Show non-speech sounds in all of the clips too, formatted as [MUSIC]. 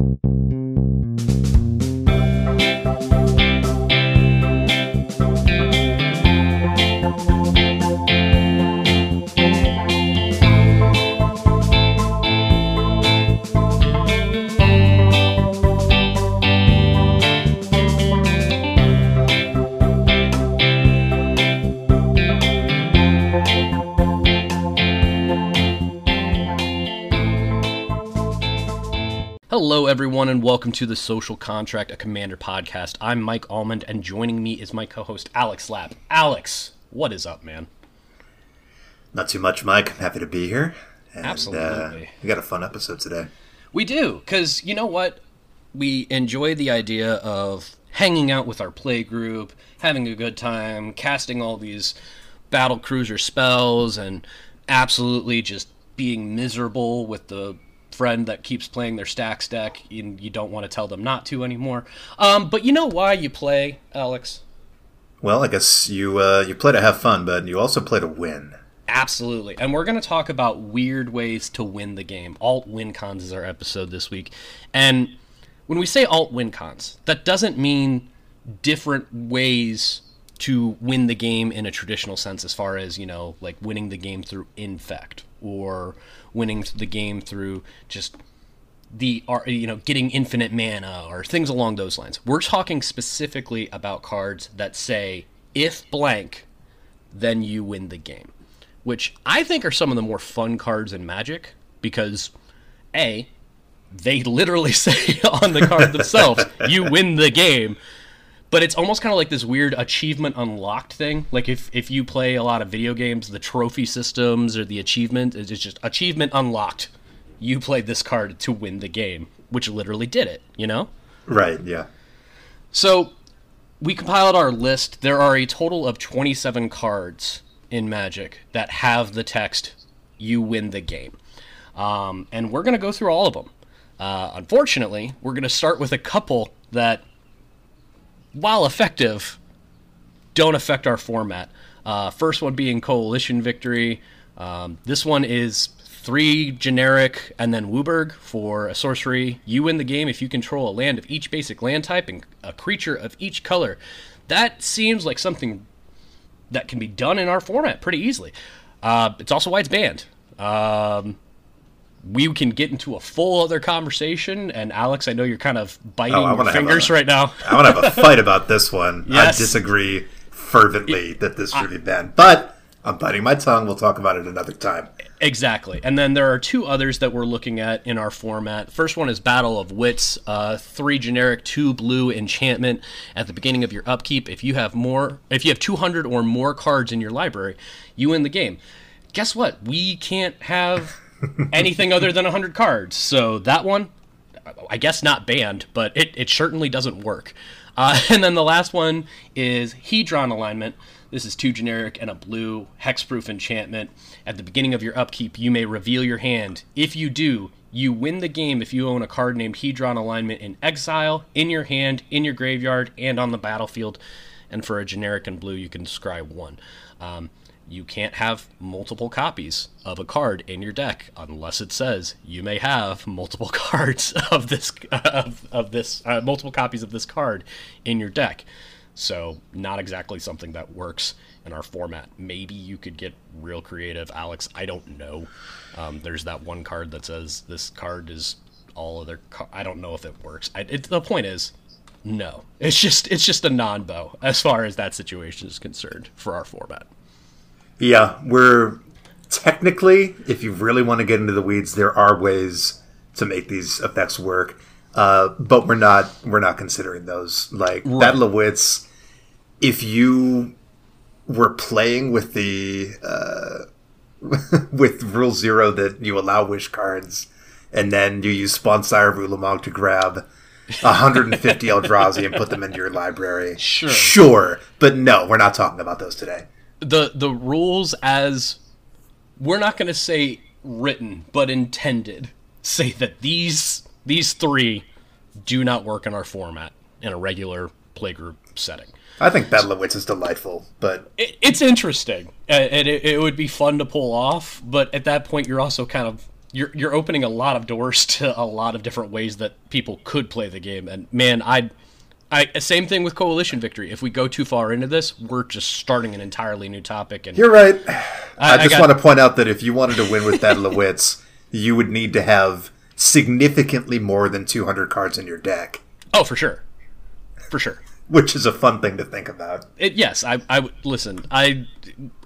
Hello, everyone, and welcome to the Social Contract, a Commander podcast. I'm Mike Almond, and joining me is my co host, Alex Lapp. Alex, what is up, man? Not too much, Mike. I'm Happy to be here. And, Absolutely. Uh, we got a fun episode today. We do, because you know what? We enjoy the idea of hanging out with our play group, having a good time, casting all these battle cruiser spells, and absolutely just being miserable with the friend that keeps playing their Stax deck and you don't want to tell them not to anymore. Um, but you know why you play, Alex? Well, I guess you uh, you play to have fun, but you also play to win. Absolutely. And we're going to talk about weird ways to win the game. Alt win cons is our episode this week. And when we say alt win cons, that doesn't mean different ways to win the game in a traditional sense as far as, you know, like winning the game through infect or winning the game through just the you know getting infinite mana or things along those lines. We're talking specifically about cards that say if blank, then you win the game, which I think are some of the more fun cards in Magic because a they literally [LAUGHS] say on the card themselves you win the game but it's almost kind of like this weird achievement unlocked thing. Like if if you play a lot of video games, the trophy systems or the achievement is just achievement unlocked. You played this card to win the game, which literally did it. You know? Right. Yeah. So we compiled our list. There are a total of 27 cards in Magic that have the text "You win the game," um, and we're going to go through all of them. Uh, unfortunately, we're going to start with a couple that while effective, don't affect our format. Uh, first one being Coalition Victory. Um, this one is three generic and then WUBRG for a sorcery. You win the game if you control a land of each basic land type and a creature of each color. That seems like something that can be done in our format pretty easily. Uh, it's also why it's banned. Um, we can get into a full other conversation. And Alex, I know you're kind of biting oh, your fingers a, right now. I want to have a fight about this one. Yes. I disagree fervently that this should be banned, but I'm biting my tongue. We'll talk about it another time. Exactly. And then there are two others that we're looking at in our format. First one is Battle of Wits, uh, three generic, two blue enchantment at the beginning of your upkeep. If you have more, if you have 200 or more cards in your library, you win the game. Guess what? We can't have anything other than 100 cards. So that one, I guess not banned, but it, it certainly doesn't work. Uh, [LAUGHS] and then the last one is Hedron alignment. This is two generic and a blue hexproof enchantment. At the beginning of your upkeep, you may reveal your hand. If you do, you win the game if you own a card named Hedron alignment in exile, in your hand, in your graveyard, and on the battlefield. And for a generic and blue, you can describe one. Um, you can't have multiple copies of a card in your deck unless it says you may have multiple [LAUGHS] cards of this of, of this uh, multiple copies of this card in your deck. So not exactly something that works in our format. Maybe you could get real creative, Alex. I don't know. Um, there's that one card that says this card is all other. Car- I don't know if it works. I, it, the point is, no. It's just it's just a non-bo as far as that situation is concerned for our format. Yeah, we're technically, if you really want to get into the weeds, there are ways to make these effects work, uh, but we're not we're not considering those. Like right. Battle of Wits, if you were playing with the uh, [LAUGHS] with Rule Zero that you allow wish cards, and then you use Spawnsire of Ulamog to grab 150 [LAUGHS] Eldrazi and put them into your library. Sure. Sure. But no, we're not talking about those today the the rules as we're not going to say written but intended say that these these three do not work in our format in a regular playgroup setting. I think Battle of Wits is delightful, but it, it's interesting uh, and it, it, would be fun to pull off. But at that point, you're also kind of you're you're opening a lot of doors [LAUGHS] to a lot of different ways that people could play the game. And man, I, I same thing with coalition victory. If we go too far into this, we're just starting an entirely new topic. And You're right. I, I just got- want to point out that if you wanted to win with Battle of Wits, [LAUGHS] you would need to have significantly more than 200 cards in your deck, oh, for sure, for sure. which is a fun thing to think about. It, yes, I, I would- listen. I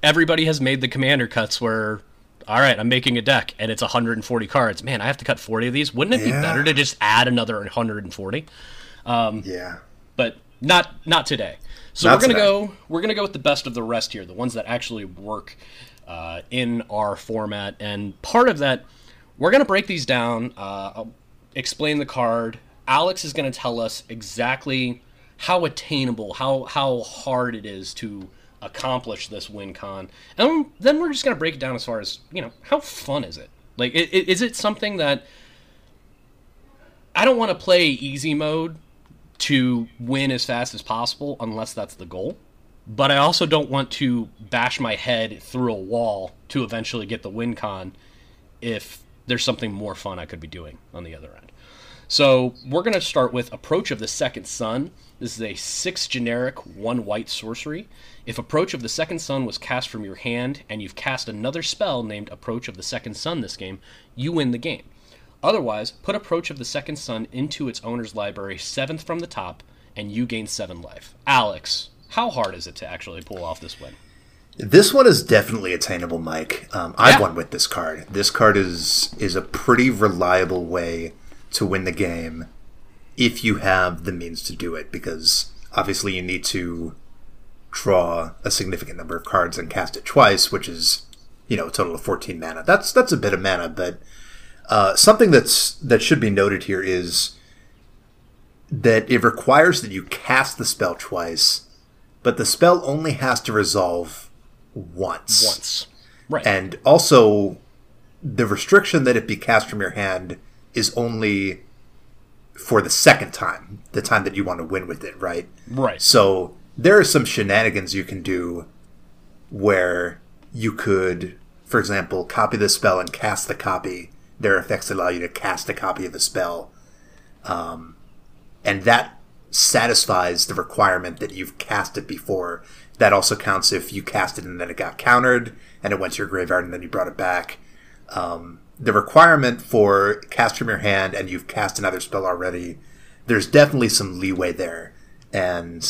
everybody has made the commander cuts where, all right, I'm making a deck and it's 140 cards. Man, I have to cut 40 of these. Wouldn't it be better to just add another 140? Um, yeah. But not not today. So Not we're gonna today. go. We're gonna go with the best of the rest here, the ones that actually work uh, in our format. And part of that, we're gonna break these down. Uh, I'll explain the card. Alex is gonna tell us exactly how attainable, how how hard it is to accomplish this win con, and then we're just gonna break it down as far as you know how fun is it. Like, is it something that I don't want to play easy mode to win as fast as possible unless that's the goal. But I also don't want to bash my head through a wall to eventually get the win con if there's something more fun I could be doing on the other end. So we're going to start with Approach of the Second Sun. This is a six generic, one white sorcery. If Approach of the Second Sun was cast from your hand and you've cast another spell named Approach of the Second Sun this game, you win the game. Otherwise, put Approach of the Second Sun into its owner's library, seventh from the top, and you gain seven life. Alex, how hard is it to actually pull off this win? This one is definitely attainable, Mike. Um, I've Yeah. won with this card. This card is is a pretty reliable way to win the game if you have the means to do it, because obviously you need to draw a significant number of cards and cast it twice, which is you know a total of fourteen mana. That's that's a bit of mana, but uh, something that's that should be noted here is that it requires that you cast the spell twice, but the spell only has to resolve once. Once. Right. And also, the restriction that it be cast from your hand is only for the second time, the time that you want to win with it, right? right. So there are some shenanigans you can do where you could, for example, copy the spell and cast the copy. There are effects allow you to cast a copy of the spell. Um, and that satisfies the requirement that you've cast it before. That also counts if you cast it and then it got countered and it went to your graveyard and then you brought it back. Um, the requirement for cast from your hand and you've cast another spell already, there's definitely some leeway there. And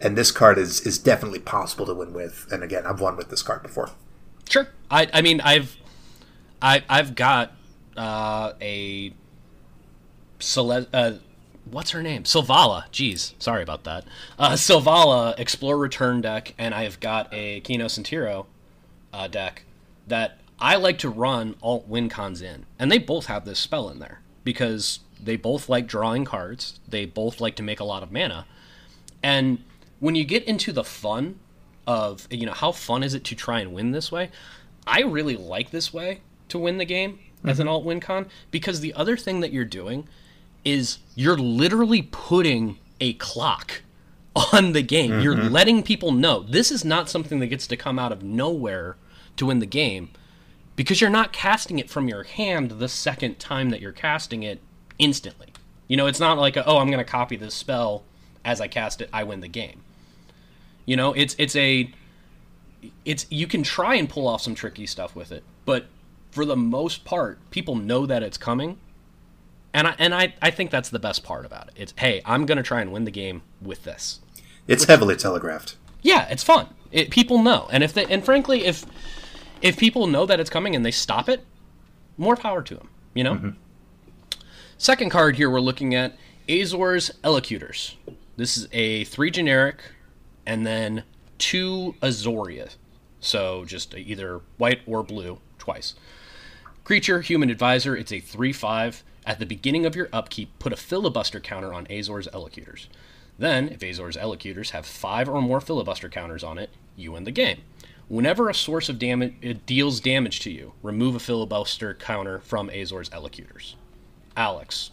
and this card is is definitely possible to win with. And again, I've won with this card before. Sure. I I mean I've I I've got uh, a Cele- uh what's her name? Selvala. Jeez, sorry about that. Uh, Selvala Explore Return deck, and I've got a Kynaios and Tiro uh, deck that I like to run alt win cons in, and they both have this spell in there because they both like drawing cards. They both like to make a lot of mana, and when you get into the fun of you know how fun is it to try and win this way, I really like this way to win the game as an mm-hmm. alt win con because the other thing that you're doing is you're literally putting a clock on the game. You're mm-hmm. letting people know this is not something that gets to come out of nowhere to win the game because you're not casting it from your hand the second time that you're casting it instantly. You know, it's not like, a, oh, I'm going to copy this spell as I cast it, I win the game. You know, it's it's a it's you can try and pull off some tricky stuff with it, but for the most part, people know that it's coming. And I and I, I think that's the best part about it. It's hey, I'm gonna try and win the game with this. It's heavily telegraphed. Yeah, it's fun. It, people know, and if they and frankly, if if people know that it's coming and they stop it, more power to them. You know. Mm-hmm. Second card here we're looking at Azor's Elocutors. This is a three generic, and then two Azorius. So just either white or blue twice. Creature, human advisor, it's a 3 5. At the beginning of your upkeep, put a filibuster counter on Azor's Elocutors. Then, if Azor's Elocutors have 5 or more filibuster counters on it, you win the game. Whenever a source of damage deals damage to you, remove a filibuster counter from Azor's Elocutors. Alex,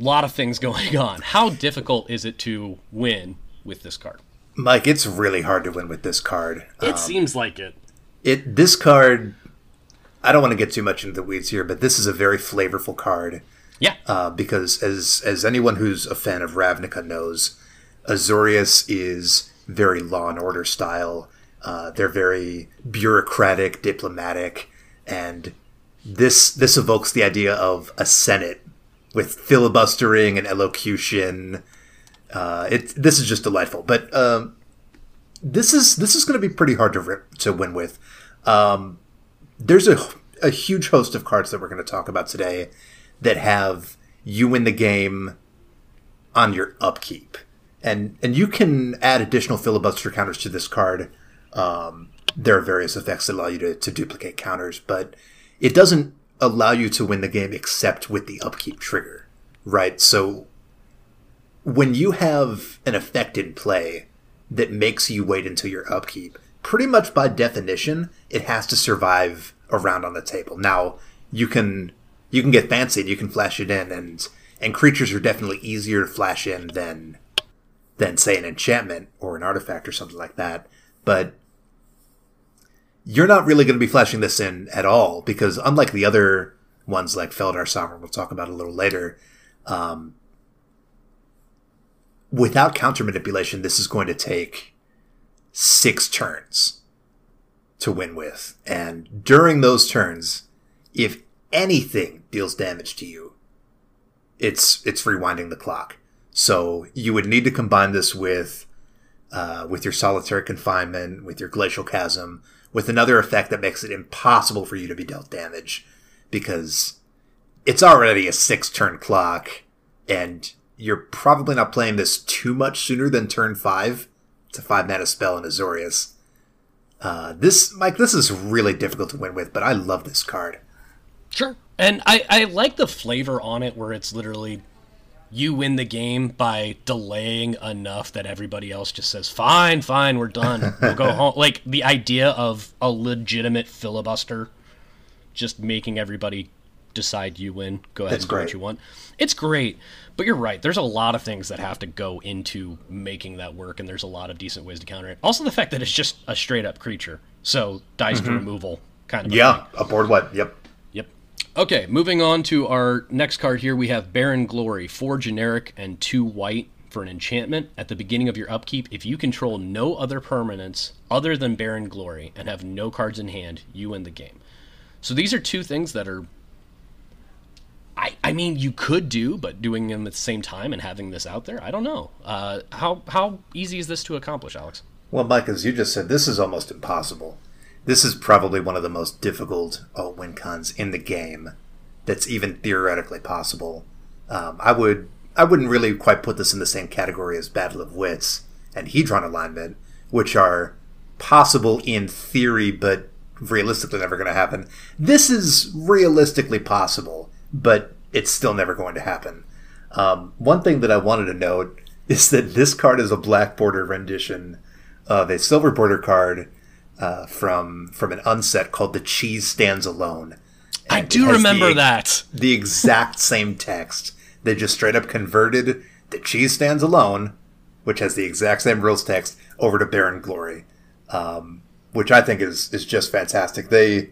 a lot of things [LAUGHS] going on. How difficult is it to win with this card? Mike, it's really hard to win with this card. It um, seems like it. it this card I don't want to get too much into the weeds here, but this is a very flavorful card. Yeah. Uh, because as as anyone who's a fan of Ravnica knows, Azorius is very law and order style. Uh, they're very bureaucratic, diplomatic, and this this evokes the idea of a senate with filibustering and elocution. Uh, it this is just delightful, but um, this is this is going to be pretty hard to rip, to win with. Um, there's a a huge host of cards that we're going to talk about today that have you win the game on your upkeep, and and you can add additional filibuster counters to this card. Um, there are various effects that allow you to, to duplicate counters, but it doesn't allow you to win the game except with the upkeep trigger, right? So when you have an effect in play that makes you wait until your upkeep, pretty much by definition, it has to survive around on the table. Now, you can you can get fancy and you can flash it in and and creatures are definitely easier to flash in than than say an enchantment or an artifact or something like that. But you're not really going to be flashing this in at all because unlike the other ones like Felidar Sovereign, we'll talk about a little later, um, without counter manipulation, this is going to take six turns to win with. And during those turns, if anything deals damage to you, it's it's rewinding the clock. So you would need to combine this with uh, with your solitary confinement, with your glacial chasm, with another effect that makes it impossible for you to be dealt damage because it's already a six turn clock and you're probably not playing this too much sooner than turn five. A five mana spell in Azorius. Uh, this, Mike, this is really difficult to win with, but I love this card. Sure. And I, I like the flavor on it where it's literally you win the game by delaying enough that everybody else just says, fine, fine, we're done. We'll go [LAUGHS] home. Like the idea of a legitimate filibuster just making everybody decide you win. Go ahead That's and do great. what you want. It's great. But you're right. There's a lot of things that have to go into making that work, and there's a lot of decent ways to counter it. Also, the fact that it's just a straight up creature. So, dice to mm-hmm. removal kind of Yeah, a board what? Yep. Yep. Okay, moving on to our next card here, we have Barren Glory, four generic and two white for an enchantment. At the beginning of your upkeep, if you control no other permanents other than Barren Glory and have no cards in hand, you win the game. So these are two things that are. I, I mean, you could do, but doing them at the same time and having this out there, I don't know. Uh, how how easy is this to accomplish, Alex? Well, Mike, as you just said, this is almost impossible. This is probably one of the most difficult uh, win cons in the game that's even theoretically possible. Um, I would I wouldn't really quite put this in the same category as Battle of Wits and Hedron Alignment, which are possible in theory, but realistically never going to happen. This is realistically possible, but it's still never going to happen. Um, one thing that I wanted to note is that this card is a black border rendition of a silver border card uh, from from an unset called "The Cheese Stands Alone." I And it do remember the, that. the exact same text. They just straight up converted "The Cheese Stands Alone," which has the exact same rules text, over to Barren Glory, um, which I think is is just fantastic. They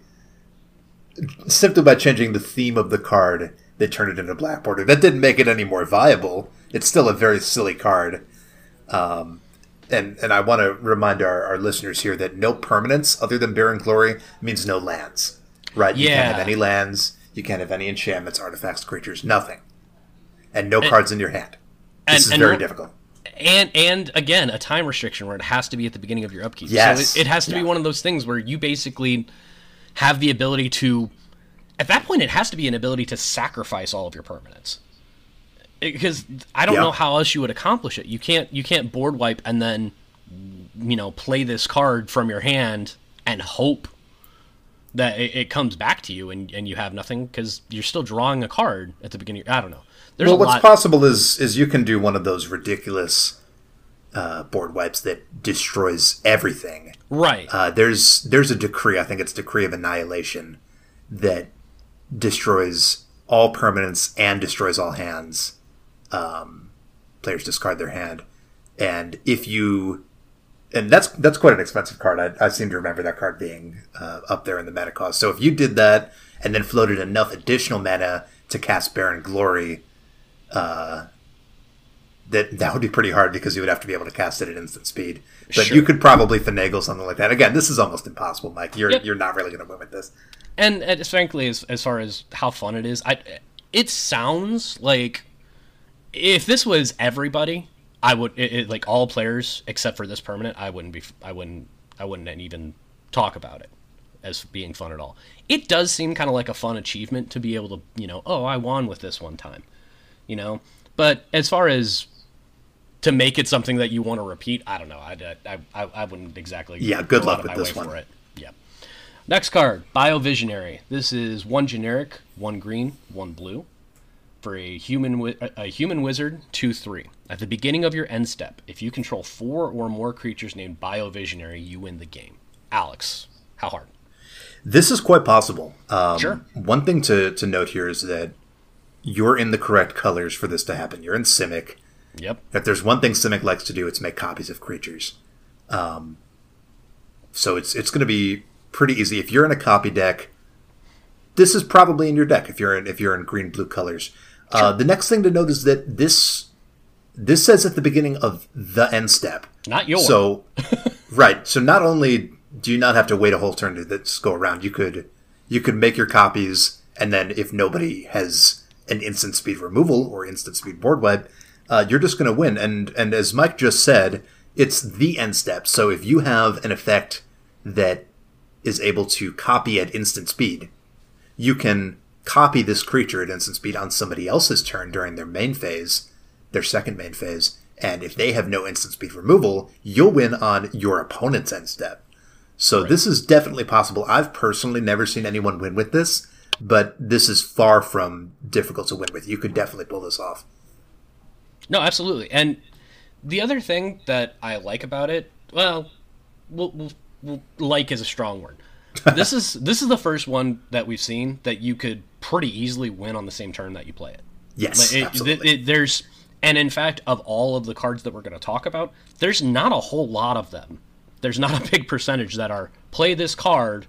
simply by changing the theme of the card, they turned it into black border. That didn't make it any more viable. It's still a very silly card. Um, and and I want to remind our, our listeners here that no permanence other than Barren Glory means no lands. Right? Yeah. You can't have any lands. You can't have any enchantments, artifacts, creatures, nothing, and no cards in your hand. This and- is and very no- difficult. and and again a time restriction where it has to be at the beginning of your upkeep Yes. so it, it has to be one of those things where you basically have the ability to at that point it has to be an ability to sacrifice all of your permanents because i don't Yeah. know how else you would accomplish it you can't you can't board wipe and then you know play this card from your hand and hope that it, it comes back to you and, and you have nothing because you're still drawing a card at the beginning i don't know there's Well, what's lot possible is is you can do one of those ridiculous uh, board wipes that destroys everything. Right Uh, there's there's a decree. I think it's decree of annihilation that destroys all permanents and destroys all hands. Um, players discard their hand, and if you and that's that's quite an expensive card. I, I seem to remember that card being uh, up there in the meta cost. So if you did that and then floated enough additional mana to cast Barren Glory, uh, that that would be pretty hard because you would have to be able to cast it at instant speed. But Sure. you could probably finagle something like that. Again, this is almost impossible, Mike. You're Yep. you're not really going to win with this. and, and frankly, as, as far as how fun it is, I it sounds like if this was everybody, I would it, it- like all players except for this permanent. I wouldn't be. I wouldn't. I wouldn't even talk about it as being fun at all. It does seem kind of like a fun achievement to be able to, you know, oh, I won with this one time, you know. But as far as to make it something that you want to repeat, I don't know. I, I, I, I wouldn't exactly. Yeah, good go luck with this one. For it. Yeah. Next card, Biovisionary. This is one generic, one green, one blue. For a human, wi- a human wizard, two three. At the beginning of your end step, if you control four or more creatures named Biovisionary, you win the game. Alex, how hard? This is quite possible. Um, Sure. One thing to, to note here is that you're in the correct colors for this to happen. You're in Simic. Yep. If there's one thing Simic likes to do, it's make copies of creatures. Um, so it's it's going to be pretty easy. If you're in a copy deck, this is probably in your deck. If you're in if you're in green blue colors, uh, the next thing to note is that this this says at the beginning of the end step. Not yours. So, [LAUGHS] right. So not only do you not have to wait a whole turn to this go around, you could you could make your copies, and then if nobody has an instant speed removal or instant speed board wipe, uh, you're just going to win. And and as Mike just said, it's the end step. So if you have an effect that is able to copy at instant speed, you can copy this creature at instant speed on somebody else's turn during their main phase, their second main phase, and if they have no instant speed removal, you'll win on your opponent's end step. So this is definitely possible. I've personally never seen anyone win with this, but this is far from difficult to win with. You could definitely pull this off. No, absolutely. And the other thing that I like about it, well, we'll, we'll, we'll like is a strong word. [LAUGHS] this is this is the first one that we've seen that you could pretty easily win on the same turn that you play it. Yes, Like, it- absolutely. it- there's and in fact of all of the cards that we're going to talk about, there's not a whole lot of them. There's not a big percentage that are play this card,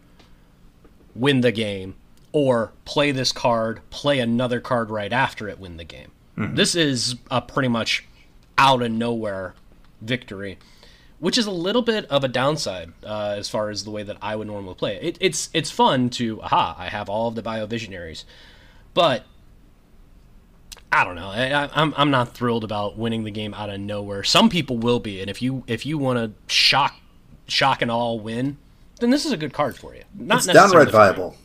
win the game, or play this card, play another card right after it, win the game. This is a pretty much out of nowhere victory, which is a little bit of a downside uh, as far as the way that I would normally play it. it. It's it's fun to aha, I have all of the biovisionaries, but I don't know. I, I, I'm I'm not thrilled about winning the game out of nowhere. Some people will be, and if you if you want to shock shock and all win, then this is a good card for you. Not it's downright viable.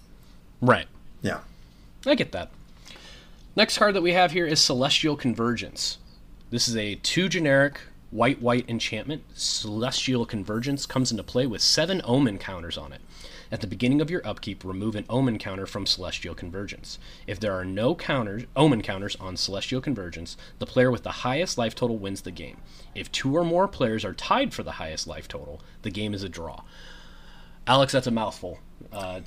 Right. Yeah. I get that. Next card that we have here is Celestial Convergence. This is a two generic white white enchantment. Celestial Convergence comes into play with seven omen counters on it. At the beginning of your upkeep, remove an omen counter from Celestial Convergence. If there are no counters, omen counters on Celestial Convergence, the player with the highest life total wins the game. If two or more players are tied for the highest life total, the game is a draw. Alex, that's a mouthful. Uh,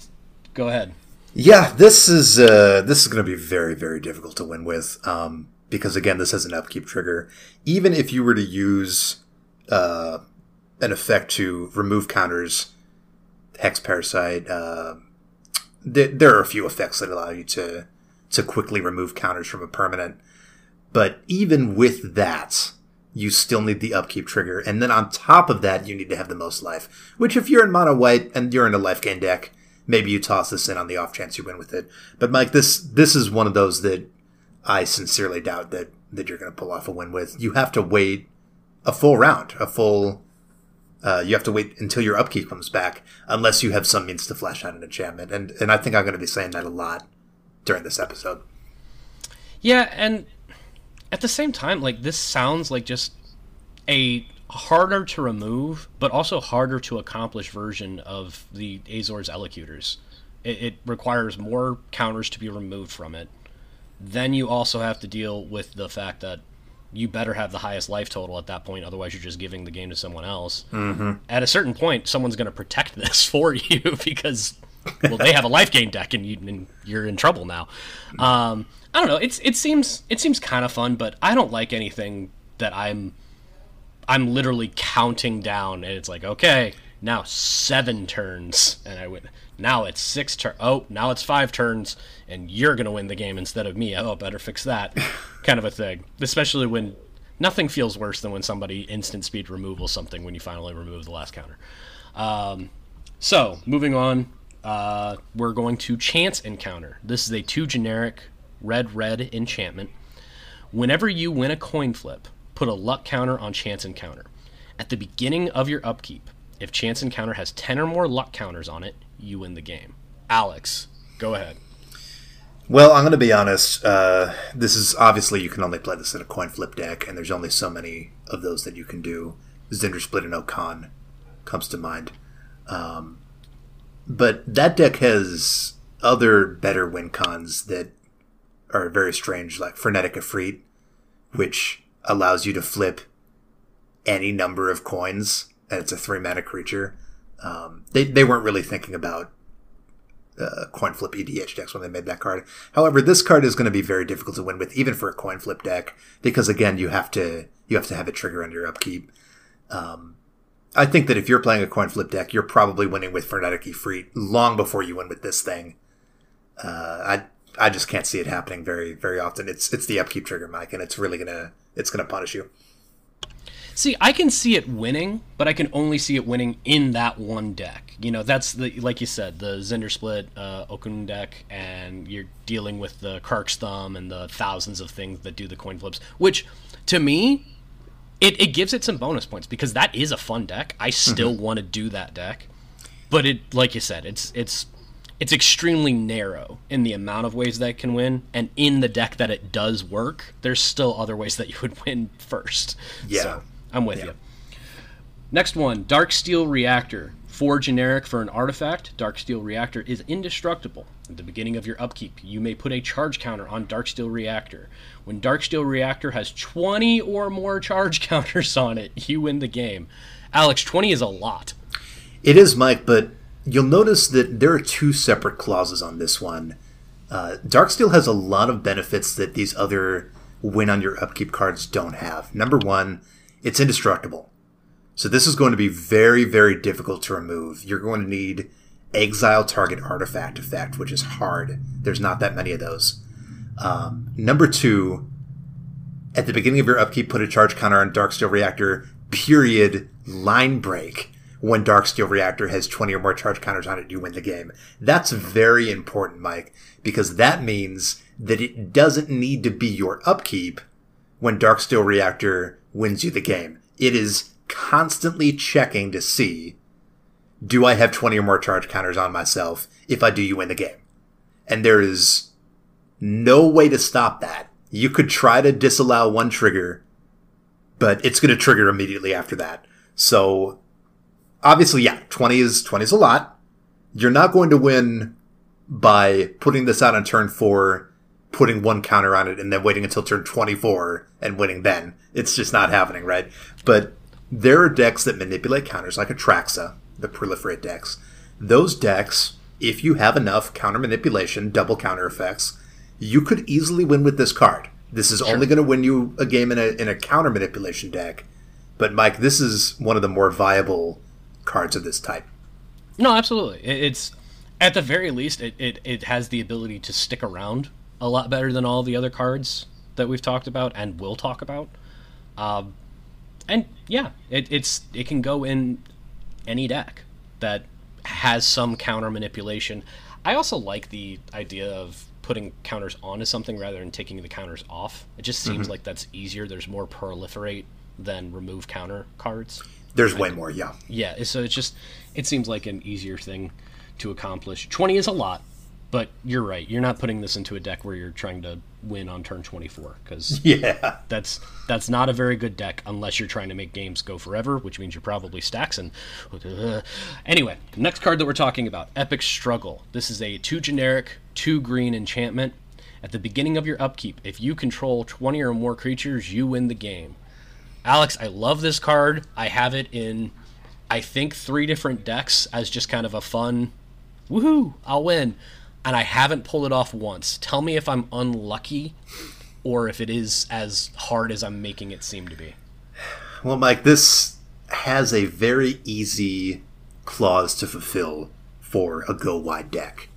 go ahead. Yeah, this is uh, this is going to be very very difficult to win with um, because again, this has an upkeep trigger. Even if you were to use uh, an effect to remove counters, hex parasite, uh, th- there are a few effects that allow you to to quickly remove counters from a permanent. But even with that, you still need the upkeep trigger, and then on top of that, you need to have the most life. Which, if you're in mono white and you're in a life gain deck, maybe you toss this in on the off chance you win with it. But Mike, this this is one of those that I sincerely doubt that that you're going to pull off a win with. You have to wait a full round, a full. Uh, you have to wait until your upkeep comes back, unless you have some means to flash out an enchantment, and and I think I'm going to be saying that a lot during this episode. Yeah, and at the same time, like this sounds like just a harder to remove, but also harder to accomplish version of the Azor's Elocutors. It, it requires more counters to be removed from it. Then you also have to deal with the fact that you better have the highest life total at that point, otherwise you're just giving the game to someone else. Mm-hmm. At a certain point, someone's going to protect [LAUGHS] this for you because, well, they have a life gain deck and, you, and you're in trouble now. Um, I don't know. It's it seems it seems kind of fun, but I don't like anything that I'm I'm literally counting down, and it's like, okay, now seven turns, and I win. Now it's six turn. Oh, now it's five turns, and you're gonna win the game instead of me. Oh, better fix that, [LAUGHS] kind of a thing. Especially when nothing feels worse than when somebody instant speed removal something when you finally remove the last counter. Um, so moving on, uh, we're going to chance encounter. This is a two generic red red enchantment. Whenever you win a coin flip, put a luck counter on chance encounter. At the beginning of your upkeep, if chance encounter has 10 or more luck counters on it, you win the game. Alex, go ahead. Well, I'm going to be honest. Uh, this is obviously you can only play this in a coin flip deck, and there's only so many of those that you can do. Zndrsplt and Okaun comes to mind. Um, but that deck has other better win cons that are very strange, like Frenetic Efreet, which allows you to flip any number of coins, and it's a three mana creature. Um, they, they weren't really thinking about uh, coin flip EDH decks when they made that card. However, this card is going to be very difficult to win with, even for a coin flip deck, because again, you have to you have to have a trigger under your upkeep. Um, I think that if you're playing a coin flip deck, you're probably winning with Frenetic Efreet long before you win with this thing. Uh, I I just can't see it happening very very often. It's it's the upkeep trigger, Mike, and it's really gonna it's gonna punish you. See, I can see it winning, but I can only see it winning in that one deck. You know, that's the like you said, the Zndrsplt uh, Okaun deck, and you're dealing with the Krark's Thumb and the thousands of things that do the coin flips. Which, to me, it, it gives it some bonus points because that is a fun deck. I still mm-hmm. want to do that deck, but it, like you said, it's it's it's extremely narrow in the amount of ways that it can win, and in the deck that it does work, there's still other ways that you would win first. Yeah. So, I'm with yeah. you. Next one, Darksteel Reactor. Four generic for an artifact. Darksteel Reactor is indestructible. At the beginning of your upkeep, you may put a charge counter on Darksteel Reactor. When Darksteel Reactor has 20 or more charge [LAUGHS] counters on it, you win the game. Alex, 20 is a lot. It is, Mike, but you'll notice that there are two separate clauses on this one. Uh, Darksteel has a lot of benefits that these other win on your upkeep cards don't have. Number one, it's indestructible. So this is going to be very, very difficult to remove. You're going to need exile target artifact effect, which is hard. There's not that many of those. Um, number two, at the beginning of your upkeep, put a charge counter on Darksteel Reactor, period, line break. When Darksteel Reactor has 20 or more charge counters on it, you win the game. That's very important, Mike, because that means that it doesn't need to be your upkeep when Darksteel Reactor wins you the game. It is constantly checking to see do I have 20 or more charge counters on myself? If I do, you win the game. And there is no way to stop that. You could try to disallow one trigger, but it's going to trigger immediately after that. So obviously, yeah, 20 is 20 is a lot. You're not going to win by putting this out on turn four putting one counter on it and then waiting until turn 24 and winning then. It's just not happening, right? But there are decks that manipulate counters like Atraxa, the proliferate decks. Those decks, if you have enough counter manipulation, double counter effects, you could easily win with this card. This is sure. only going to win you a game in a, in a counter manipulation deck. But Mike, this is one of the more viable cards of this type. No, absolutely. It's at the very least, it, it, it has the ability to stick around a lot better than all the other cards that we've talked about and will talk about. Um, and yeah, it, it's it can go in any deck that has some counter manipulation. I also like the idea of putting counters onto something rather than taking the counters off. It just seems mm-hmm. like that's easier. There's more proliferate than remove counter cards. There's way more, yeah. Yeah, so it's just it seems like an easier thing to accomplish. 20 is a lot, but you're right. You're not putting this into a deck where you're trying to win on turn 24 because [LAUGHS] yeah, that's that's not a very good deck unless you're trying to make games go forever, which means you're probably Stax. And uh, anyway, next card that we're talking about, Epic Struggle. This is a two generic, two green enchantment. At the beginning of your upkeep, if you control 20 or more creatures, you win the game. Alex, I love this card. I have it in, I think, three different decks as just kind of a fun, woohoo, I'll win and I haven't pulled it off once. Tell me if I'm unlucky or if it is as hard as I'm making it seem to be. Well, Mike, this has a very easy clause to fulfill for a go wide deck.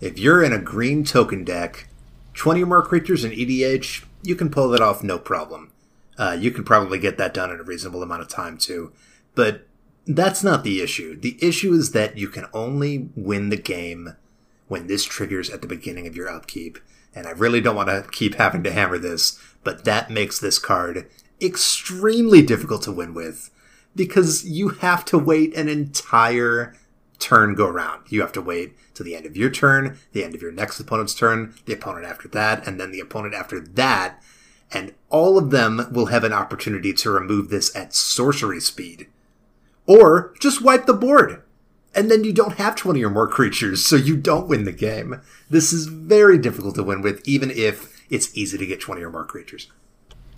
If you're in a green token deck, 20 or more creatures in EDH, you can pull that off no problem. Uh, you can probably get that done in a reasonable amount of time too. But that's not the issue. The issue is that you can only win the game when this triggers at the beginning of your upkeep. And I really don't want to keep having to hammer this, but that makes this card extremely difficult to win with because you have to wait an entire turn go round. You have to wait to the end of your turn, the end of your next opponent's turn, the opponent after that, and then the opponent after that. And all of them will have an opportunity to remove this at sorcery speed. Or just wipe the board. And then you don't have 20 or more creatures, so you don't win the game. This is very difficult to win with, even if it's easy to get 20 or more creatures.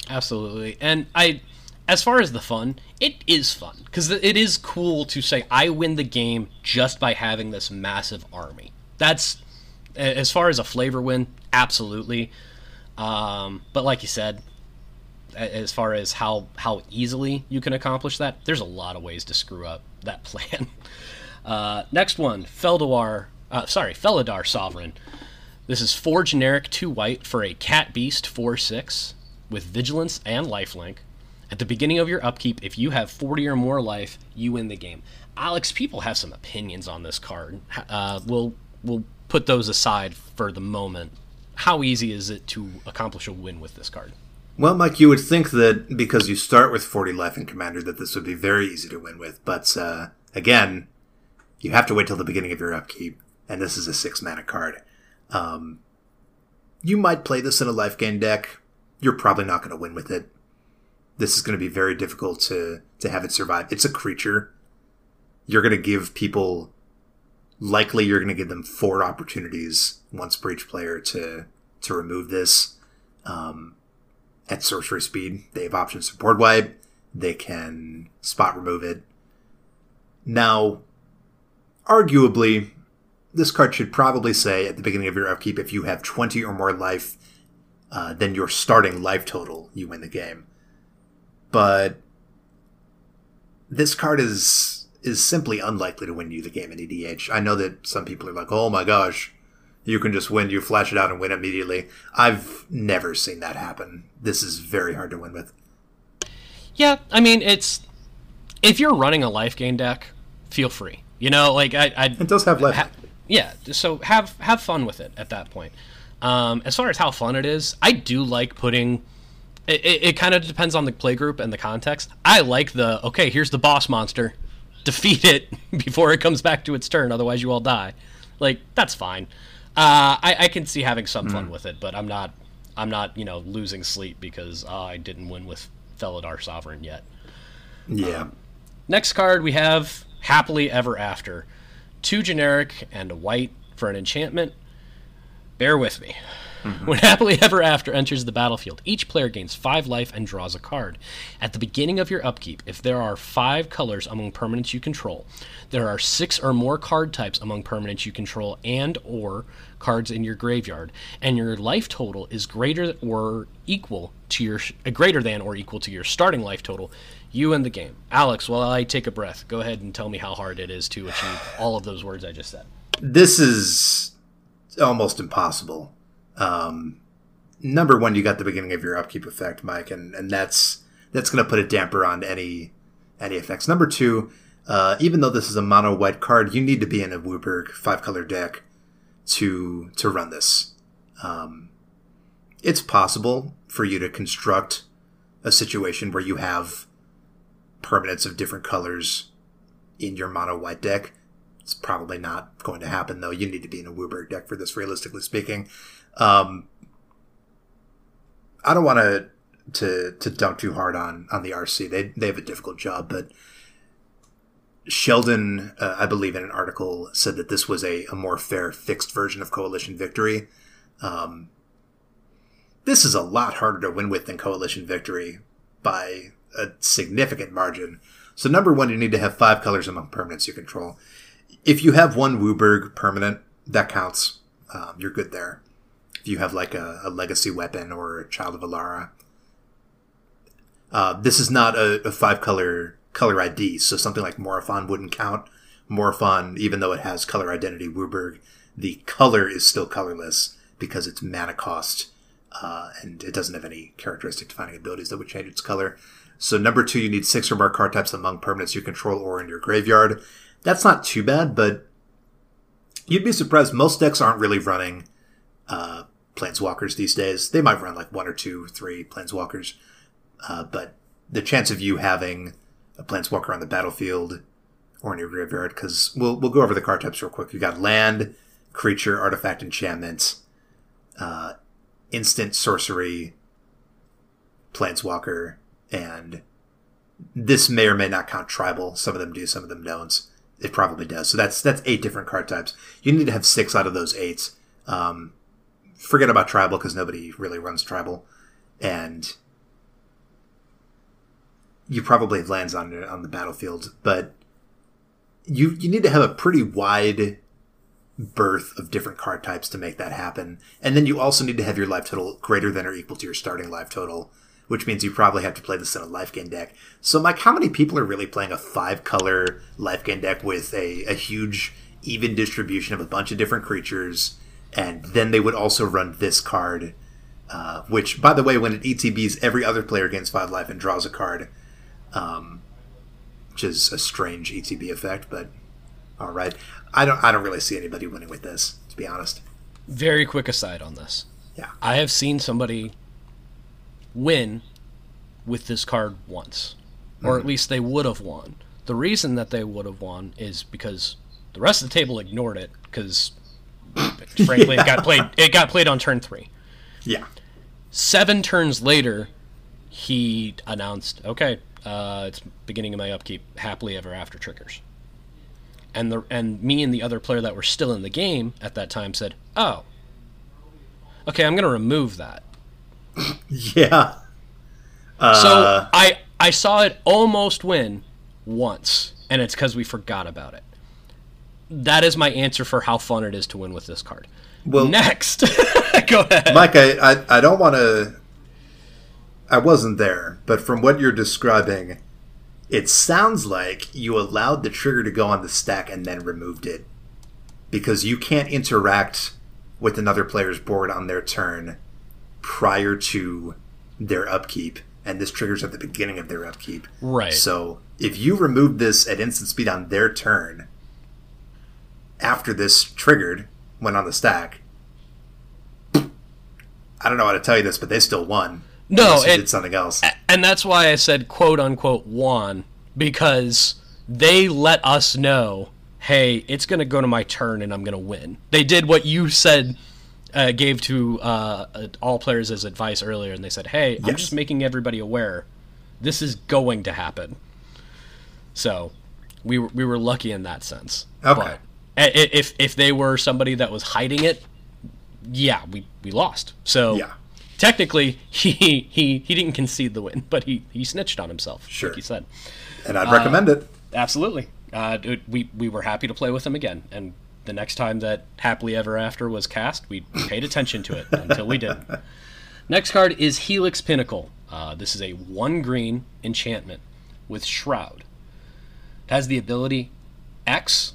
Absolutely. And I as far as the fun, it is fun because it is cool to say I win the game just by having this massive army. That's as far as a flavor win, absolutely. Um, but like you said, as far as how how easily you can accomplish that, there's a lot of ways to screw up that [LAUGHS] plan. Uh, next one, Feldawar, uh, sorry, Felidar Sovereign. This is four generic, two white for a cat beast, four six with vigilance and lifelink. At the beginning of your upkeep, if you have 40 or more life, you win the game. Alex, people have some opinions on this card. Uh, we'll we'll put those aside for the moment. How easy is it to accomplish a win with this card? Well, Mike, you would think that because you start with 40 life in Commander, that this would be very easy to win with. But uh, again, you have to wait till the beginning of your upkeep, and this is a six mana card. Um, you might play this in a life gain deck. You're probably not going to win with it this is going to be very difficult to to have it survive. It's a creature. You're going to give people likely you're going to give them four opportunities once per each player to to remove this um, at sorcery speed. They have options for board wipe. They can spot remove it. Now, arguably, this card should probably say at the beginning of your upkeep if you have 20 or more life uh, than your starting life total, you win the game but this card is is simply unlikely to win you the game in EDH. I know that some people are like, "Oh my gosh, you can just win, you flash it out and win immediately." I've never seen that happen. This is very hard to win with. Yeah, I mean, it's if you're running a life gain deck, feel free. You know, like I, I it does have life. Ha, yeah, so have have fun with it at that point. Um, as far as how fun it is, I do like putting it, it, it kind of depends on the playgroup and the context. I like the okay, here's the boss monster, defeat it [LAUGHS] before it comes back to its turn, otherwise you all die. Like that's fine. Uh, I, I can see having some mm. fun with it, but I'm not I'm not you know losing sleep because uh, I didn't win with Felidar Sovereign yet. Yeah. Um, next card we have Happily Ever After, two generic and a white for an enchantment. Bear with me. Mm-hmm. When Happily Ever After enters the battlefield, each player gains five life and draws a card. At the beginning of your upkeep, if there are five colors among permanents you control, there are six or more card types among permanents you control and or cards in your graveyard, and your life total is greater or equal to your uh, greater than or equal to your starting life total, you win the game. Alex, while I take a breath, go ahead and tell me how hard it is to achieve all of those words I just said. This is almost impossible. Um, number one, you got the beginning of your upkeep effect, Mike, and, and that's that's going to put a damper on any any effects. Number two, uh, even though this is a mono white card, you need to be in a WUBRG five color deck to to run this. Um, it's possible for you to construct a situation where you have permanents of different colors in your mono white deck. It's probably not going to happen though. You need to be in a WUBRG deck for this, realistically speaking. Um, I don't want to to to dunk too hard on on the RC. They they have a difficult job, but Sheldon, uh, I believe, in an article said that this was a, a more fair, fixed version of Coalition Victory. Um, this is a lot harder to win with than Coalition Victory by a significant margin. So, number one, you need to have five colors among permanents you control. If you have one WUBRG permanent, that counts. Um, you're good there you have like a, a legacy weapon or a Child of Alara. Uh, this is not a, a five color color ID, so something like Morophon wouldn't count. Morophon, even though it has color identity WUBRG, the color is still colorless because it's mana cost, uh, and it doesn't have any characteristic defining abilities that would change its color. So number two, you need six or more card types among permanents you control or in your graveyard. That's not too bad, but you'd be surprised. Most decks aren't really running uh, planeswalkers these days. They might run like one or two, three planeswalkers, uh, but the chance of you having a planeswalker on the battlefield or in your graveyard, because we'll we'll go over the card types real quick. You got land, creature, artifact, enchantment, uh, instant sorcery, planeswalker, and this may or may not count tribal. Some of them do, some of them don't. It probably does. So that's that's eight different card types. You need to have six out of those eight. Um, forget about tribal because nobody really runs tribal, and you probably have lands on on the battlefield, but you you need to have a pretty wide berth of different card types to make that happen, and then you also need to have your life total greater than or equal to your starting life total which means you probably have to play this in a life gain deck. So, Mike, how many people are really playing a five color life gain deck with a, a huge, even distribution of a bunch of different creatures? And then they would also run this card, uh, which, by the way, when it ETBs, every other player gains five life and draws a card, um, which is a strange ETB effect, but all right. I don't, I don't really see anybody winning with this, to be honest. Very quick aside on this. Yeah. I have seen somebody win with this card once, or mm-hmm. at least they would have won. The reason that they would have won is because the rest of the table ignored it because, [LAUGHS] frankly, yeah. it got played. It got played on turn three. Yeah. Seven turns later, he announced, "Okay, uh, it's beginning of my upkeep. Happily ever after triggers." And the and me and the other player that were still in the game at that time said, "Oh, okay, I'm going to remove that." [LAUGHS] yeah. Uh, so I I saw it almost win once, and it's because we forgot about it. That is my answer for how fun it is to win with this card. Well, next, [LAUGHS] go ahead, Mike. I I, I don't want to. I wasn't there, but from what you're describing, it sounds like you allowed the trigger to go on the stack and then removed it because you can't interact with another player's board on their turn prior to their upkeep, and this triggers at the beginning of their upkeep. Right. So if you remove this at instant speed on their turn, after this triggered, went on the stack, I don't know how to tell you this, but they still won. No, it did something else, and that's why I said "quote unquote" won because they let us know, hey, it's going to go to my turn and I'm going to win. They did what you said uh, gave to uh, all players as advice earlier, and they said, "Hey, yes. I'm just making everybody aware. This is going to happen." So, we were, we were lucky in that sense. Okay. But if if they were somebody that was hiding it, yeah, we we lost. So yeah. Technically, [LAUGHS] he, he he didn't concede the win, but he, he snitched on himself, sure. like he said. And I'd recommend uh, it. Absolutely. Uh, we we were happy to play with him again, and the next time that Happily Ever After was cast, we paid attention to it [LAUGHS] until we did. Next card is Helix Pinnacle. Uh, this is a one green enchantment with Shroud. It has the ability X,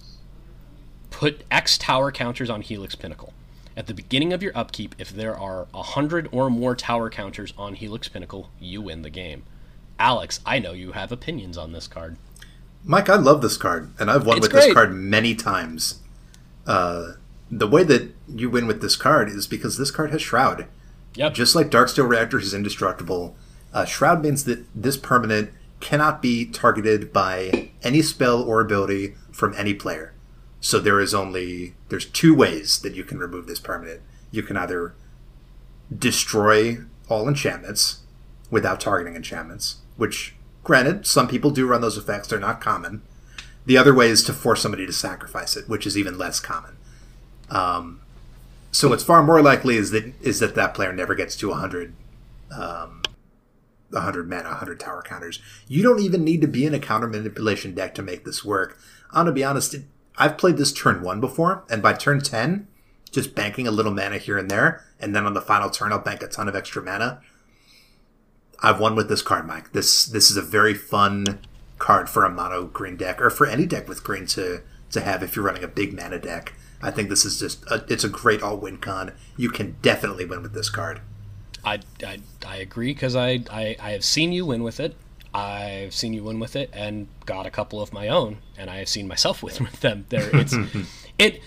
put X tower counters on Helix Pinnacle. At the beginning of your upkeep, if there are 100 or more tower counters on Helix Pinnacle, you win the game. Alex, I know you have opinions on this card. Mike, I love this card, and I've won it's with great. this card many times. Uh, the way that you win with this card is because this card has Shroud. Yep. Just like Darksteel Reactor is indestructible, uh, Shroud means that this permanent cannot be targeted by any spell or ability from any player. So there is only there's two ways that you can remove this permanent. You can either destroy all enchantments without targeting enchantments, which granted some people do run those effects, they're not common. The other way is to force somebody to sacrifice it, which is even less common. Um, so what's far more likely is that is that that player never gets to 100 um, 100 mana, 100 tower counters. You don't even need to be in a counter manipulation deck to make this work. I'm gonna be honest, I've played this turn one before, and by turn 10, just banking a little mana here and there, and then on the final turn I'll bank a ton of extra mana. I've won with this card, Mike. This this is a very fun card for a mono green deck or for any deck with green to to have if you're running a big mana deck. I think this is just a, it's a great all win con. You can definitely win with this card. I, I, I agree because I, I, I have seen you win with it. I've seen you win with it and got a couple of my own, and I have seen myself [LAUGHS] win with them. There, it's [LAUGHS] it,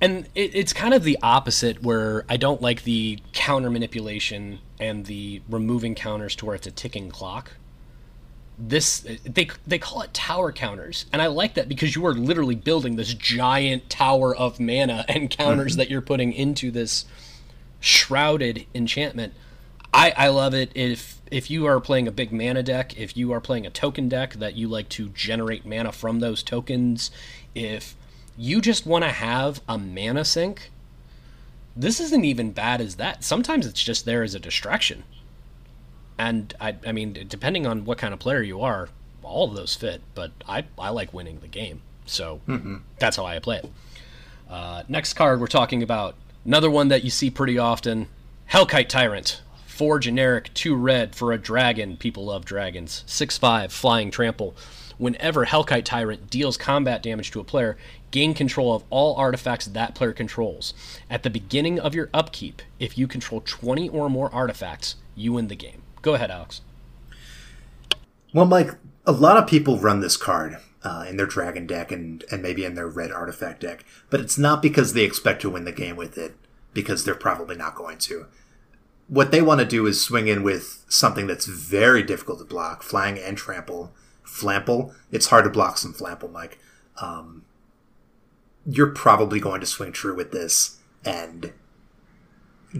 and it, it's kind of the opposite where I don't like the counter manipulation and the removing counters to where it's a ticking clock. This they they call it tower counters, and I like that because you are literally building this giant tower of mana [LAUGHS] and counters mm-hmm. that you're putting into this shrouded enchantment. I, I love it if if you are playing a big mana deck, if you are playing a token deck that you like to generate mana from those tokens, if you just want to have a mana sink, this isn't even bad as that. Sometimes it's just there as a distraction. And I, I mean, depending on what kind of player you are, all of those fit. But I, I like winning the game, so mm-hmm. that's how I play it. Uh, next card we're talking about another one that you see pretty often: Hellkite Tyrant. Four generic, two red for a dragon. People love dragons. Six five flying trample. Whenever Hellkite Tyrant deals combat damage to a player, gain control of all artifacts that player controls. At the beginning of your upkeep, if you control 20 or more artifacts, you win the game. Go ahead, Alex. Well, Mike, a lot of people run this card uh, in their dragon deck and, and maybe in their red artifact deck, but it's not because they expect to win the game with it, because they're probably not going to. What they want to do is swing in with something that's very difficult to block, flying and trample. Flample. It's hard to block some Flample, Mike. Um, you're probably going to swing true with this and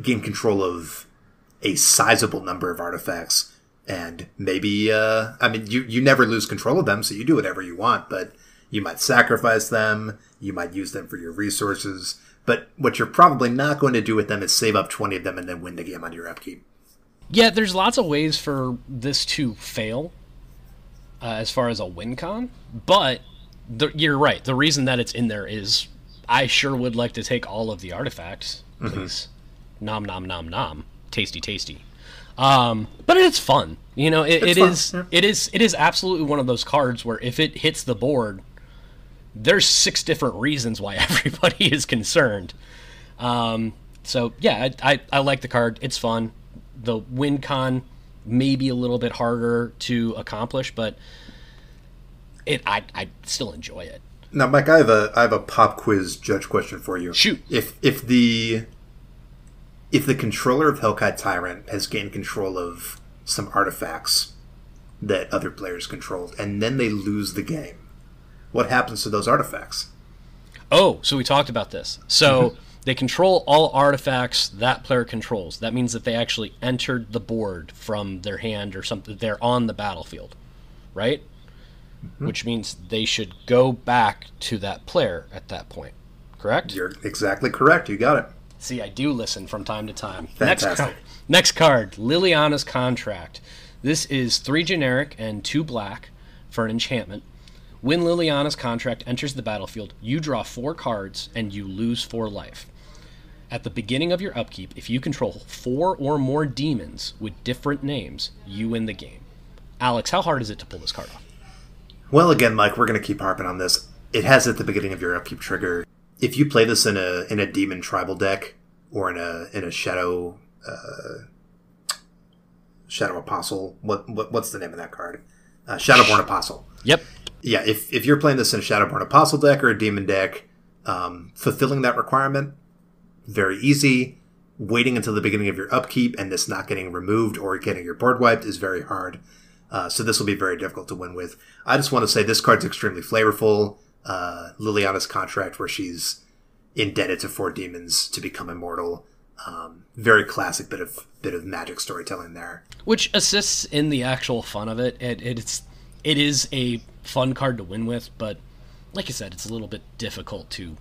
gain control of a sizable number of artifacts and maybe uh, i mean you, you never lose control of them so you do whatever you want but you might sacrifice them you might use them for your resources but what you're probably not going to do with them is save up 20 of them and then win the game on your upkeep yeah there's lots of ways for this to fail uh, as far as a win con but the, you're right. The reason that it's in there is I sure would like to take all of the artifacts, mm-hmm. please. Mm-hmm. Nom nom nom nom. Tasty tasty. Um, but it's fun. You know, it, it is yeah. it is it is absolutely one of those cards where if it hits the board, there's six different reasons why [LAUGHS] everybody is concerned. Um, so yeah, I, I, I like the card. It's fun. The win con may be a little bit harder to accomplish, but it I I still enjoy it. Now, Mike, I have a I have a pop quiz judge question for you. Shoot. If if the if the controller of Hellkite Tyrant has gained control of some artifacts that other players controlled, and then they lose the game, what happens to those artifacts? Oh, so we talked about this. So mm-hmm. they control all artifacts that player controls. That means that they actually entered the board from their hand or something. They're on the battlefield, right? mm-hmm. which means they should go back to that player at that point. Correct? You're exactly correct. You got it. See, I do listen from time to time. Fantastic. Next card, next card Liliana's Contract. This is three generic and two black for an enchantment. When Liliana's Contract enters the battlefield, you draw four cards and you lose four life. At the beginning of your upkeep, if you control four or more demons with different names, you win the game. Alex, how hard is it to pull this card off? Well, again, Mike, we're going to keep harping on this. It has at the beginning of your upkeep trigger. If you play this in a in a demon tribal deck or in a in a shadow uh, shadow apostle, what, what what's the name of that card? Uh, Shadowborn Apostle. Yep. Yeah, if if you're playing this in a Shadowborn Apostle deck or a demon deck, um, fulfilling that requirement very easy. Waiting until the beginning of your upkeep and this not getting removed or getting your board wiped is very hard. Uh, so this will be very difficult to win with. I just want to say this card's extremely flavorful. Uh, Liliana's contract, where she's indebted to four demons to become immortal. Um, very classic bit of bit of magic storytelling there, which assists in the actual fun of it. it it's it is a fun card to win with, but like I said, it's a little bit difficult to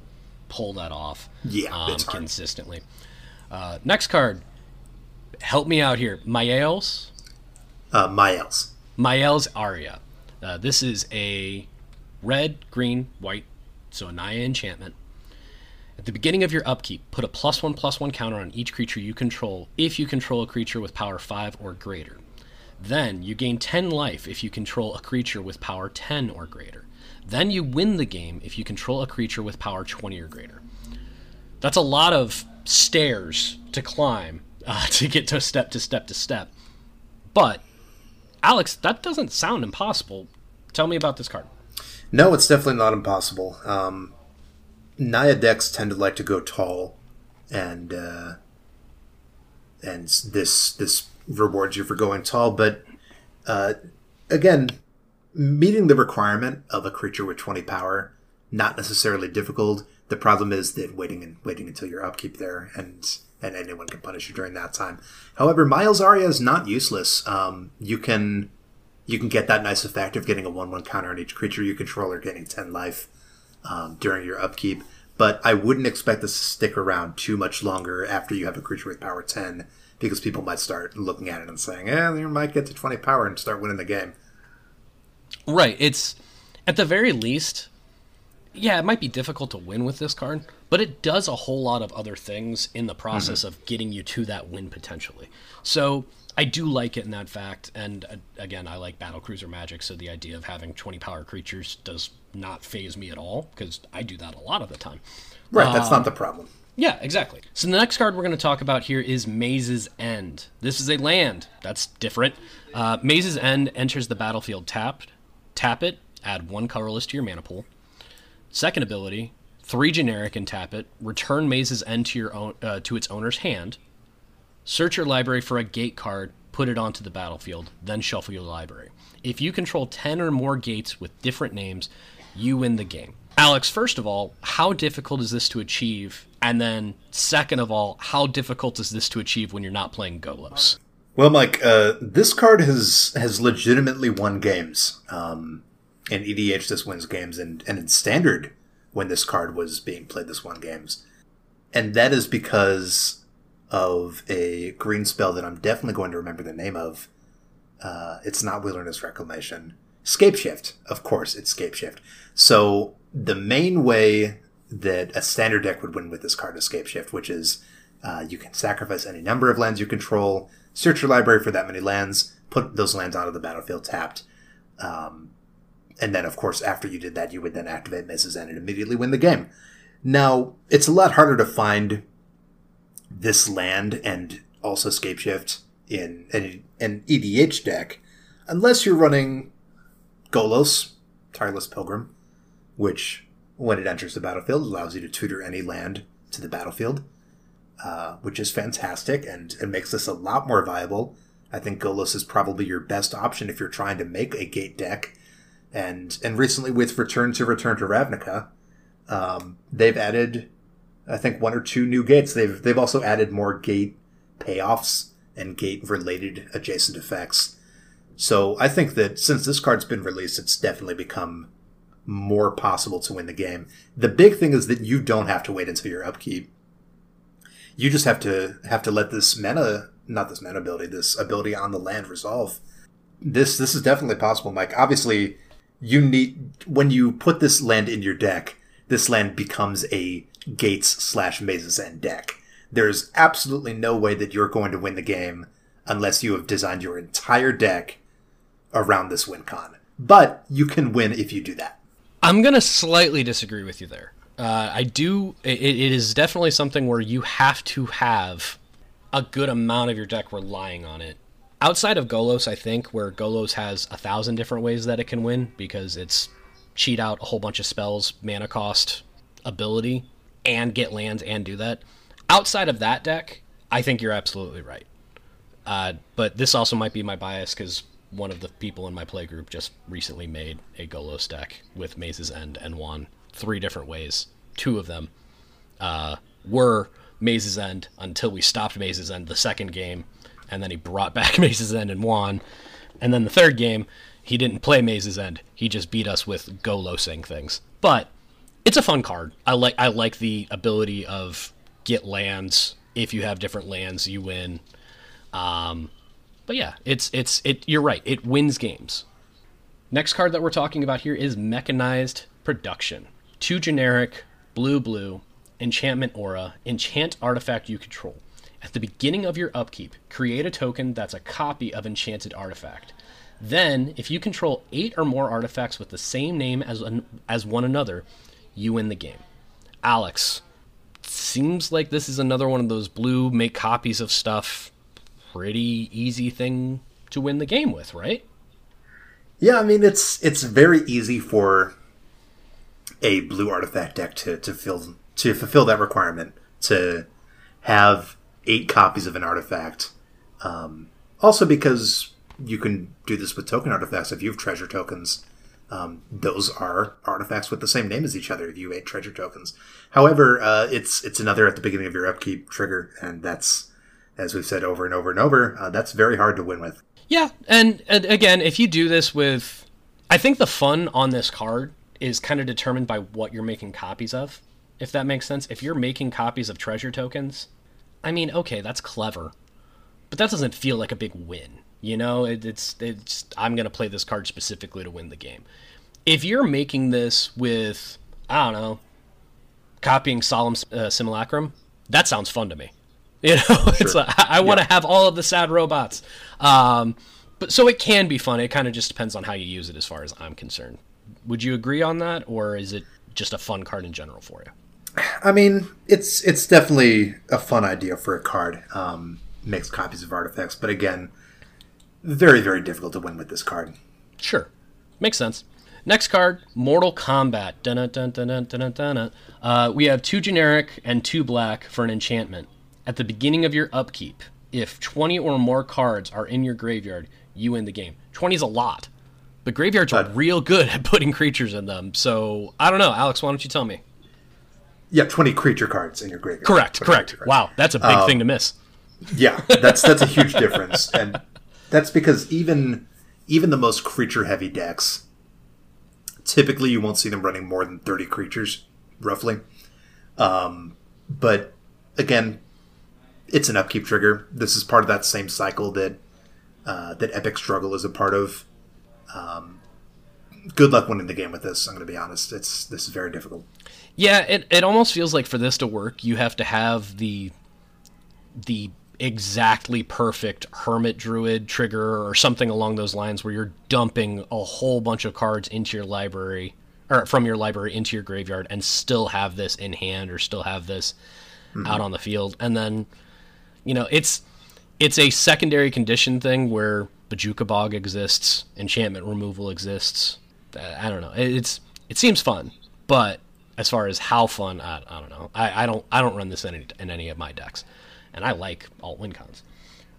pull that off. Yeah, um, consistently. Uh, next card, help me out here, Mael's. Uh, Mael's. Mael's Aria. Uh, this is a red, green, white, so a Naya enchantment. At the beginning of your upkeep, put a plus one plus one counter on each creature you control if you control a creature with power 5 or greater. Then you gain 10 life if you control a creature with power 10 or greater. Then you win the game if you control a creature with power 20 or greater. That's a lot of stairs to climb uh, [LAUGHS] to get to step to step to step. But, Alex, that doesn't sound impossible. Tell me about this card. No, it's definitely not impossible. Um, Naya decks tend to like to go tall, and uh, and this this rewards you for going tall. But uh, again, meeting the requirement of a creature with twenty power not necessarily difficult. The problem is that waiting and waiting until your upkeep there, and and anyone can punish you during that time. However, Mayael's Aria is not useless. Um, you can you can get that nice effect of getting a one-one counter on each creature you control or getting ten life um, during your upkeep. But I wouldn't expect this to stick around too much longer after you have a creature with power ten, because people might start looking at it and saying, "Eh, you might get to twenty power and start winning the game." Right. It's at the very least yeah, it might be difficult to win with this card, but it does a whole lot of other things in the process mm-hmm. of getting you to that win potentially. So I do like it in that fact, and uh, again, I like battle cruiser magic, so the idea of having 20 power creatures does not phase me at all because I do that a lot of the time. Right, that's um, not the problem. Yeah, exactly. So the next card we're going to talk about here is Maze's End. This is a land. That's different. Uh, Maze's End enters the battlefield tapped. Tap it, add one colorless to your mana pool. Second ability, three generic and tap it. Return Maze's End to your own uh, to its owner's hand. Search your library for a gate card. Put it onto the battlefield. Then shuffle your library. If you control ten or more gates with different names, you win the game. Alex, first of all, how difficult is this to achieve? And then, second of all, how difficult is this to achieve when you're not playing Golos? Well, Mike, uh, this card has has legitimately won games. Um, in EDH this wins games, and, and in Standard when this card was being played, this won games. And that is because of a green spell that I'm definitely going to remember the name of. Uh, it's not Wilderness Reclamation. Scapeshift, of course, it's Scapeshift. So the main way that a standard deck would win with this card Scapeshift, which is uh, you can sacrifice any number of lands you control, search your library for that many lands, put those lands onto the battlefield tapped. Um, and then, of course, after you did that, you would then activate Maze's End and immediately win the game. Now, it's a lot harder to find this land and also Scapeshift in an EDH deck unless you're running Golos, Tireless Pilgrim, which, when it enters the battlefield, allows you to tutor any land to the battlefield, uh, which is fantastic and, and makes this a lot more viable. I think Golos is probably your best option if you're trying to make a gate deck and and recently with Return to Return to Ravnica, um, they've added, I think, one or two new gates. They've they've also added more gate payoffs and gate related adjacent effects. So I think that since this card's been released, it's definitely become more possible to win the game. The big thing is that you don't have to wait until your upkeep. You just have to have to let this mana, not this mana ability, this ability on the land resolve. This this is definitely possible, Mike. Obviously, you need when you put this land in your deck, this land becomes a Gates slash Maze's End deck. There's absolutely no way that you're going to win the game unless you have designed your entire deck around this win con. But you can win if you do that. I'm gonna slightly disagree with you there. Uh, I do. It, it is definitely something where you have to have a good amount of your deck relying on it outside of Golos, I think where Golos has a thousand different ways that it can win because it's cheat out a whole bunch of spells, mana cost, ability, and get lands and do that. Outside of that deck, I think you're absolutely right. Uh, but this also might be my bias because one of the people in my play group just recently made a Golos deck with Maze's End and won three different ways. Two of them uh, were Maze's End until we stopped Maze's End the second game and then he brought [LAUGHS] back Maze's End and won. And then the third game, he didn't play Maze's End. He just beat us with Golosing things. But it's a fun card. I like I like the ability of get lands. If you have different lands, you win. Um, but yeah, it's it's it. You're right. It wins games. Next card that we're talking about here is Mechanized Production. Two generic, blue blue, enchantment aura, enchant artifact you control. At the beginning of your upkeep, create a token that's a copy of enchanted artifact. Then, if you control eight or more artifacts with the same name as an, as one another, you win the game. Alex, seems like this is another one of those blue make copies of stuff. Pretty easy thing to win the game with, right? Yeah, I mean it's it's very easy for a blue artifact deck to to fill to fulfill that requirement to have eight copies of an artifact. Um, also, because you can do this with token artifacts. If you have treasure tokens, um, those are artifacts with the same name as each other. If you eight treasure tokens, however, uh, it's it's another at the beginning of your upkeep trigger, and that's as we've said over and over and over. Uh, that's very hard to win with. Yeah, and, and again, if you do this with, I think the fun on this card is kind of determined by what you're making copies of. If that makes sense. If you're making copies of treasure tokens, I mean, okay, that's clever, but that doesn't feel like a big win. You know, it, it's it's I'm gonna play this card specifically to win the game. If you're making this with I don't know, copying solemn uh, simulacrum, that sounds fun to me. You know, [LAUGHS] sure. it's like, I, I want to yeah. have all of the sad robots. Um, but so it can be fun. It kind of just depends on how you use it, as far as I'm concerned. Would you agree on that, or is it just a fun card in general for you? I mean, it's it's definitely a fun idea for a card. Um, makes copies of artifacts, but again, very very difficult to win with this card. Sure, makes sense. Next card, Mortal Combat. Dun, dun, dun, uh, we have two generic and two black for an enchantment. At the beginning of your upkeep, if 20 or more cards are in your graveyard, you win the game. 20 is a lot. But graveyards are real good [LAUGHS] at putting creatures in them. So I don't know. Alex, why don't you tell me? Yeah, 20 creature cards in your graveyard. Correct, correct. Wow, that's a big um, thing to miss. Yeah, that's that's a huge difference. And that's because even even the most creature heavy decks typically you won't see them running more than 30 creatures roughly. Um, but again, it's an upkeep trigger. This is part of that same cycle that uh, that Epic Struggle is a part of. Um, good luck winning the game with this. I'm going to be honest. It's this is very difficult. Yeah, it it almost feels like for this to work, you have to have the the exactly perfect hermit druid trigger or something along those lines where you're dumping a whole bunch of cards into your library or from your library into your graveyard and still have this in hand or still have this mm-hmm. out on the field and then you know, it's it's a secondary condition thing where Bojuka Bog exists, enchantment removal exists. Uh, I don't know. It's it seems fun, but as far as how fun, I, I don't know. I, I don't I don't run this in any, in any of my decks, and I like alt win cons.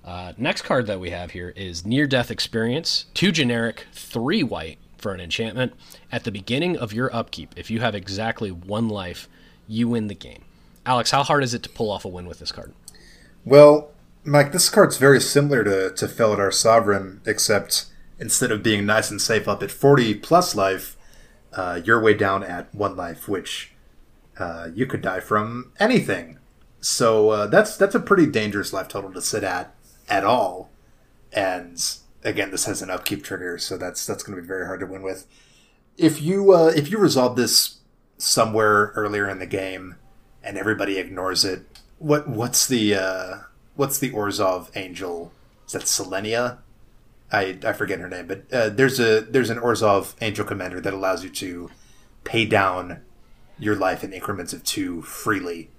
Uh, next card that we have here is Near Death Experience, two generic, three white for an enchantment. At the beginning of your upkeep, if you have exactly one life, you win the game. Alex, how hard is it to pull off a win with this card? Well, Mike, this card's very similar to, to Felidar Sovereign, except instead of being nice and safe up at 40 plus life, uh, you're way down at one life, which uh, you could die from anything. So uh, that's that's a pretty dangerous life total to sit at at all. And again, this has an upkeep trigger, so that's that's going to be very hard to win with. If you uh, if you resolve this somewhere earlier in the game and everybody ignores it, what what's the uh, what's the Orzhov angel? Is that Selenia? I I forget her name, but uh, there's a there's an Orzhov angel commander that allows you to pay down your life in increments of two freely.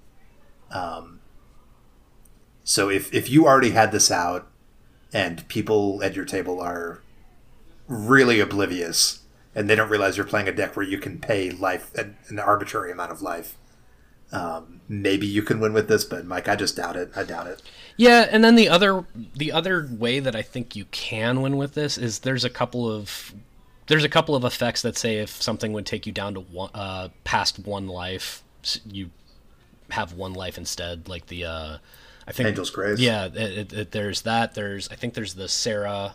Um, so if if you already had this out, and people at your table are really oblivious, and they don't realize you're playing a deck where you can pay life an arbitrary amount of life, um, maybe you can win with this, but Mike, I just doubt it. I doubt it. Yeah, and then the other the other way that I think you can win with this is there's a couple of there's a couple of effects that say if something would take you down to one uh, past one life, you have one life instead. Like the uh, I think Angel's Grace. Yeah, it, it, it, there's that. There's I think there's the Serra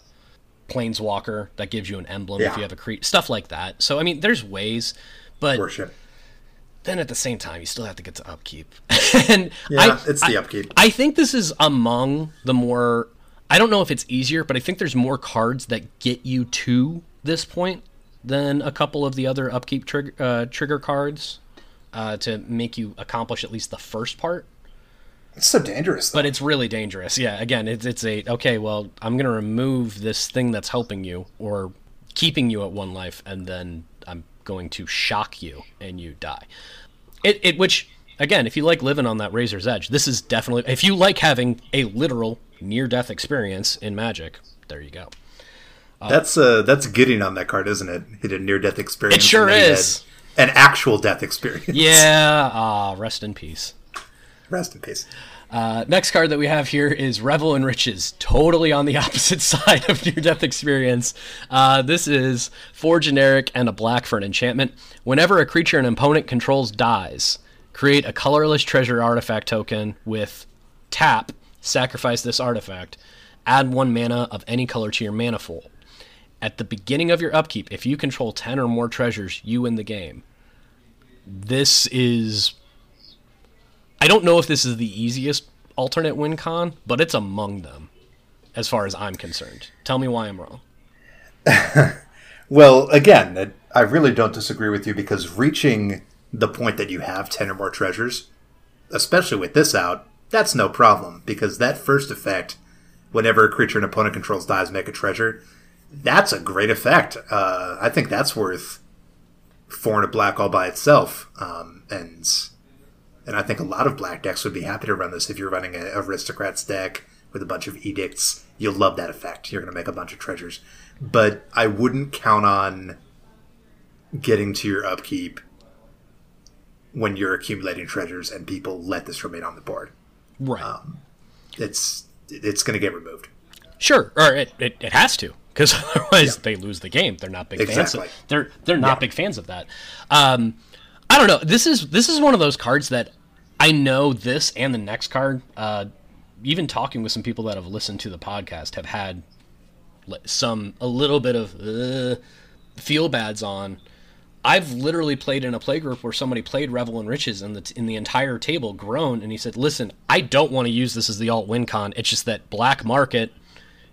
Planeswalker that gives you an emblem yeah. if you have a creep stuff like that. So I mean, there's ways, but worship then at the same time you still have to get to upkeep [LAUGHS] and yeah I, it's the upkeep I, I think this is among the more i don't know if it's easier but i think there's more cards that get you to this point than a couple of the other upkeep trigger, uh, trigger cards uh, to make you accomplish at least the first part It's so dangerous. Though. but it's really dangerous. Yeah, again, it's it's a okay. Well, I'm gonna remove this thing that's helping you or keeping you at one life, and then going to shock you and you die. It it which again, if you like living on that razor's edge, this is definitely if you like having a literal near death experience in Magic. There you go. that's uh that's getting on that card, isn't it? Hit a near death experience. It sure and then you is. An actual death experience. Yeah. Ah, rest in peace. Rest in peace. Uh, next card that we have here is Revel in Riches, totally on the [LAUGHS] opposite side of near death experience. Uh, this is four generic and a black for an enchantment. Whenever a creature an opponent controls dies, create a colorless treasure artifact token with tap, sacrifice this artifact, add one mana of any color to your manifold. At the beginning of your upkeep, if you control 10 or more treasures, you win the game. This is I don't know if this is the easiest alternate win con, but it's among them, as far as I'm concerned. Tell me why I'm wrong. [LAUGHS] Well, again, I really don't disagree with you because reaching the point that you have 10 or more treasures, especially with this out, that's no problem because that first effect, whenever a creature an opponent controls dies, make a treasure, that's a great effect. Uh, I think that's worth four and a black all by itself. Um, and and I think a lot of black decks would be happy to run this if you're running an aristocrats deck with a bunch of edicts. You'll love that effect. You're going to make a bunch of treasures. But I wouldn't count on getting to your upkeep when you're accumulating treasures and people let this remain on the board. Right. It's it's going to get removed. sure. Or it, it, it has to, because [LAUGHS] otherwise they lose the game. They're not big fans. Exactly. Of, they're they're not Yeah. big fans of that. Um, I don't know. This is this is one of those cards that I know this and the next card. Uh, even talking with some people that have listened to the podcast have had some a little bit of uh, feel bads on. I've literally played in a play group where somebody played Revel and Riches and the in the entire table groaned and he said, "Listen, I don't want to use this as the alt win con. It's just that black market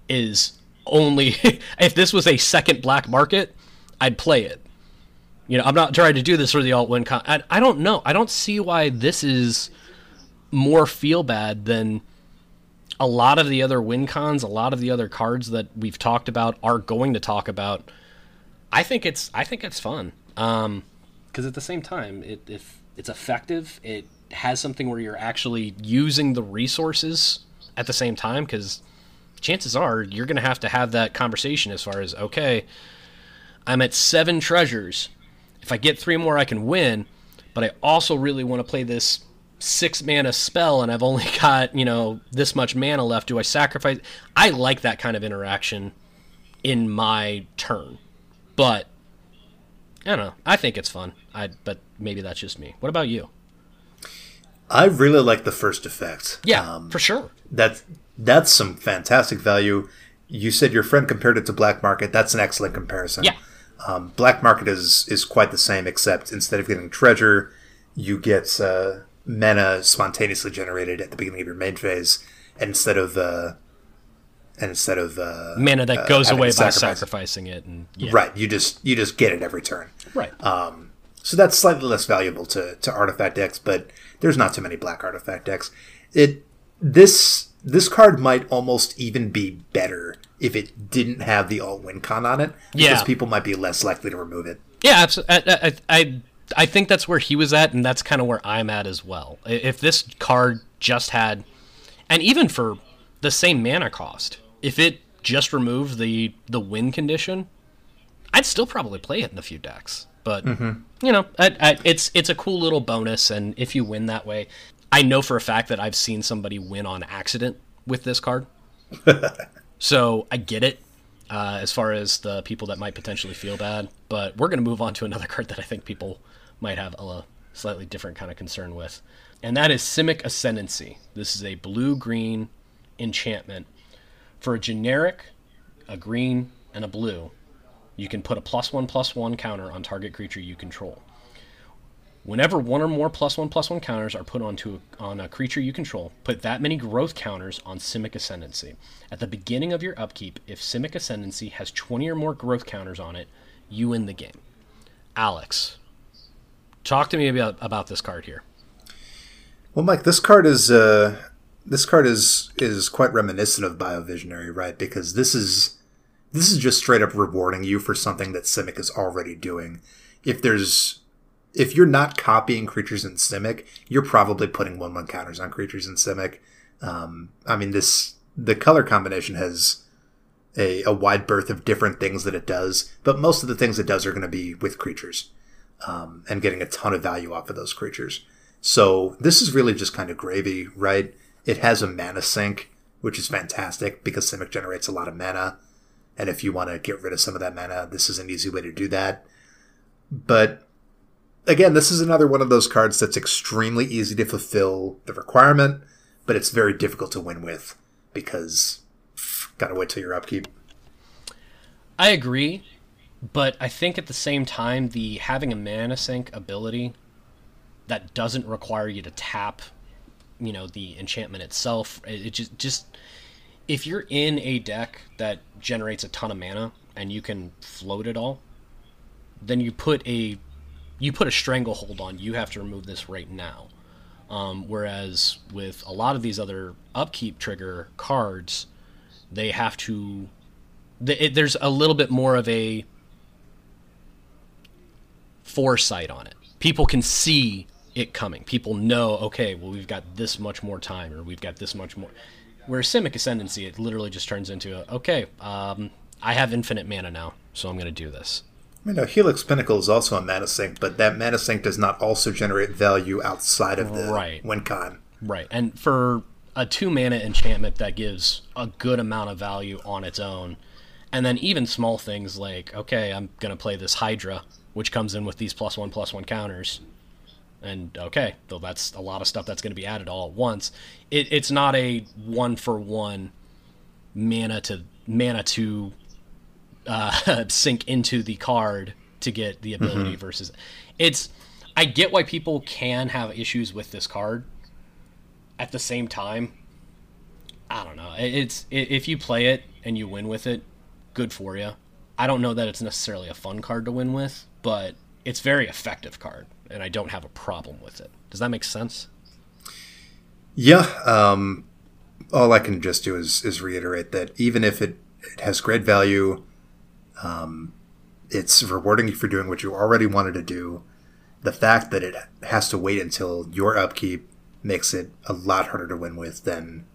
is only [LAUGHS] if this was a second black market, I'd play it. You know, I'm not trying to do this for the alt win con. I, I don't know. I don't see why this is more feel bad than a lot of the other win cons, a lot of the other cards that we've talked about are going to talk about. I think it's I think it's fun. Um, because at the same time, it if it's effective, it has something where you're actually using the resources at the same time. Because chances are you're going to have to have that conversation as far as okay, I'm at seven treasures. If I get three more, I can win. But I also really want to play this six mana spell, and I've only [LAUGHS] got you know this much mana left. Do I sacrifice? I like that kind of interaction in my turn, but I don't know. I think it's fun. I but maybe that's just me. What about you? I really like the first effect. Yeah, Um, for sure. that's that's some fantastic value. You said your friend compared it to Black Market. That's an excellent comparison. Yeah. Um, Black Market is is quite the same, except instead of getting treasure, you get uh, mana spontaneously generated at the beginning of your main phase, and instead of uh, and instead of uh, Mana that goes away by sacrificing it, and yeah, right, you just you just get it every turn. right. So that's slightly less valuable to, to artifact decks, but there's not too many black artifact decks. It this this card might almost even be better if it didn't have the alt win con on it, because Yeah. people might be less likely to remove it. Yeah, absolutely. I, I, I, think that's where he was at, and that's kind of where I'm at as well. If this card just had, and even for the same mana cost, if it just removed the the win condition, I'd still probably play it in a few decks. But mm-hmm. you know, I, I, it's it's a cool little bonus, and if you win that way, I know for a fact that I've seen somebody win on accident with this card. [LAUGHS] so I get it uh, as far as the people that might potentially feel bad. But we're going to move on to another [LAUGHS] card that I think people might have a slightly different kind of concern with, and that is Simic Ascendancy. This is a blue green enchantment for a generic, a green, and a blue. You can put a plus one plus one counter on target creature you control. Whenever one or more plus one plus one counters are put onto a, on a creature you control, put that many growth counters on Simic Ascendancy. At the beginning of your upkeep, if Simic Ascendancy has 20 or more growth counters on it, you win the game. Alex, talk to me about about this card here. Well, Mike, this card is uh, this card is is quite reminiscent of Biovisionary, right? Because this is this is just straight up rewarding you for something that Simic is already doing. If there's if you're not copying creatures in Simic, you're probably putting one one counters on creatures in Simic. Um, I mean, this the color combination has a, a wide berth of different things that it does, but most of the things it does are going to be with creatures um, and getting a ton of value off of those creatures. So this is really just kind of gravy, right? It has a mana sink, which is fantastic because Simic generates a lot of mana. And if you want to get rid of some of that mana, this is an easy way to do that. But again, this is another one of those cards that's extremely easy to fulfill the requirement, but it's very difficult to win with because gotta wait till your upkeep. I agree, but I think at the same time, the having a mana sink ability that doesn't require you to tap, you know, the enchantment itself. It, just just if you're in a deck that generates a ton of mana and you can float it all, then you put a you put a stranglehold on. You have to remove this right now. Um, whereas with a lot of these other upkeep trigger cards, they have to. It, there's a little bit more of a foresight on it. People can see it coming. People know, okay, well, we've got this much more time, or we've got this much more. Where Simic Ascendancy, it literally just turns into, a, okay, um, I have infinite mana now, so I'm going to do this. I no, Helix Pinnacle is also a mana sink, but that mana sink does not also generate value outside of the right. win con. Right, and for a two mana enchantment that gives a good amount of value on its own, and then even small things like, okay, I'm going to play this Hydra, which comes in with these plus one plus one counters and okay, though that's a lot of stuff that's going to be added all at once. It, it's not a one for one mana to mana to uh, [LAUGHS] sink into the card to get the ability mm-hmm. versus it's. I get why people can have issues with this card. At the same time, I don't know. It's if you play it and you win with it, good for you. I don't know that it's necessarily a fun card to win with, but it's very effective card and I don't have a problem with it. Does that make sense? Yeah. Um, all I can just do is, is reiterate that even if it, it has great value, um, it's rewarding you for doing what you already wanted to do. The fact that it has to wait until your upkeep makes it a lot harder to win with than.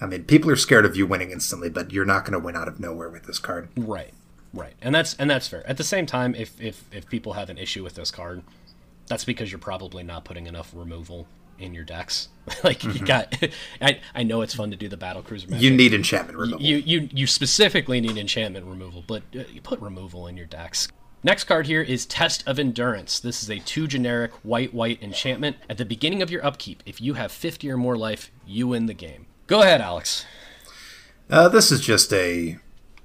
I mean, people are scared of you winning instantly, but you're not going to win out of nowhere with this card. Right, right, and that's and that's fair. At the same time, if if if people have an issue with this card, that's because you're probably not putting enough removal in your decks. [LAUGHS] like mm-hmm. you got, [LAUGHS] I, I know it's fun to do the battle cruiser. Magic. You need enchantment removal. You you you specifically need enchantment removal, but uh, you put removal in your decks. Next card here is Test of Endurance. This is a two generic white white enchantment. At the beginning of your upkeep, if you have 50 or more life, you win the game. Go ahead, Alex. Uh, this is just a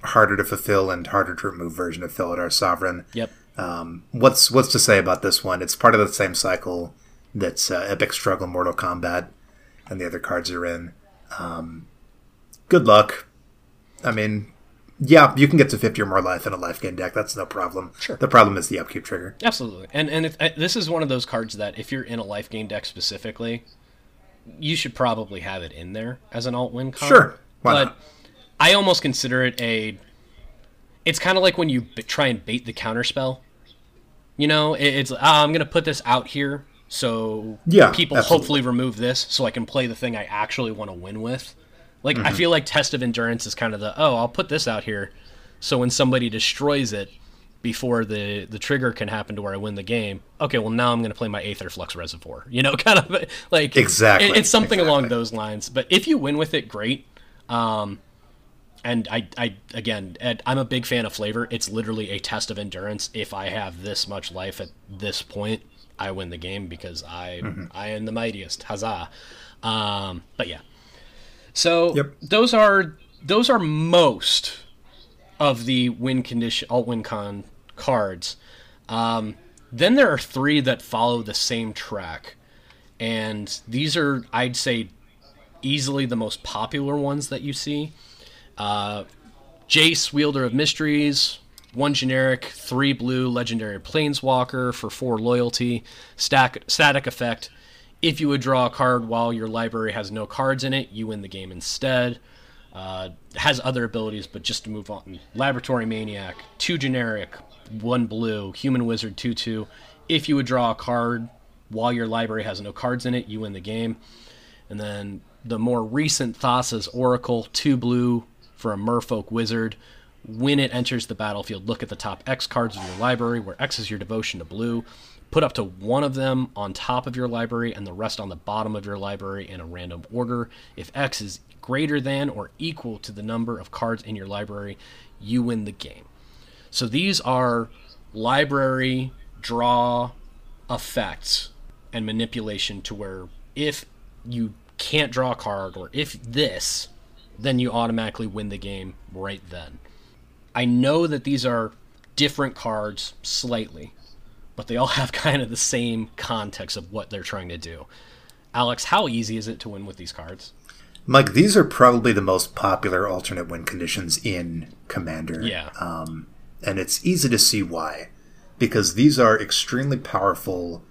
harder to fulfill and harder to remove version of Felidar Sovereign. Yep. Um, what's what's to say about this one? It's part of the same cycle that's uh, Epic Struggle, Mortal Combat, and the other cards are in. Um, good luck. I mean, yeah, you can get to 50 or more life in a life gain deck. That's no problem. Sure. The problem is the upkeep trigger. Absolutely. And and if, uh, this is one of those cards that if you're in a life gain deck specifically, you should probably have it in there as an alt win card. Sure. Why but not? I almost consider it a it's kind of like when you b- try and bait the counterspell. You know, it, it's oh, I'm gonna put this out here so yeah, people absolutely. hopefully remove this so I can play the thing I actually want to win with. Like mm-hmm. I feel like test of endurance is kind of the oh I'll put this out here so when somebody destroys it before the the trigger can happen to where I win the game. Okay, well now I'm going to play my Aetherflux Reservoir. [LAUGHS] You know, kind of like exactly. It, it's something exactly. along those lines. But if you win with it, great. Um, and I, I again, Ed, I'm a big fan of flavor. It's literally a test of endurance. If I have this much life at this point, I win the game because I, mm-hmm. I am the mightiest. Huzzah! Um, but yeah, so yep. those are those are most of the win condition alt win con cards. Um, then there are three that follow the same track, and these are I'd say easily the most popular ones that you see. Uh, Jace, Wielder of Mysteries, one generic, three blue, legendary planeswalker for four loyalty, stack, static effect. If you would draw a card while your library has no cards in it, you win the game instead. Uh, has other abilities, but just to move on. Laboratory Maniac, two generic, one blue, Human Wizard 2 2. If you would draw a card while your library has no cards in it, you win the game. And then the more recent Thassa's Oracle, two blue for a Merfolk Wizard. When it enters the battlefield, look at the top X cards of your library, where X is your devotion to blue. Put up to one of them on top of your library and the rest on the bottom of your library in a random order. If X is greater than or equal to the number of cards in your library, you win the game. So these are library draw effects and manipulation to where if you can't draw a card or if this, then you automatically win the game right then. I know that these are different cards slightly, but they all [LAUGHS] have kind of the same context of what they're trying to do. Alex, how easy is it to win with these cards? Mike, these are probably the most popular alternate win conditions in Commander. Yeah. Um, and it's easy to see why. Because these are extremely powerful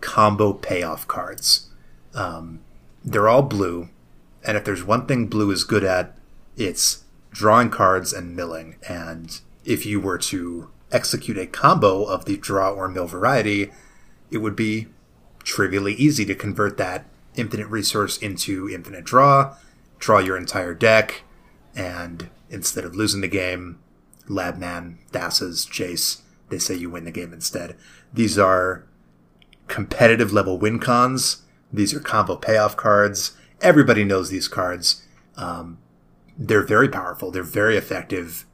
combo payoff cards. Um, they're all blue, and if there's one thing blue is good at, it's drawing cards and milling. And if you were to execute a combo of the draw or mill variety, it would be trivially easy to convert that infinite resource into infinite draw, draw your entire deck, and instead of losing the game, Labman, Thassa's, Jace, they say you win the game instead. These are competitive level win cons. These are combo payoff cards. Everybody knows these cards. Um, they're very powerful. They're very effective,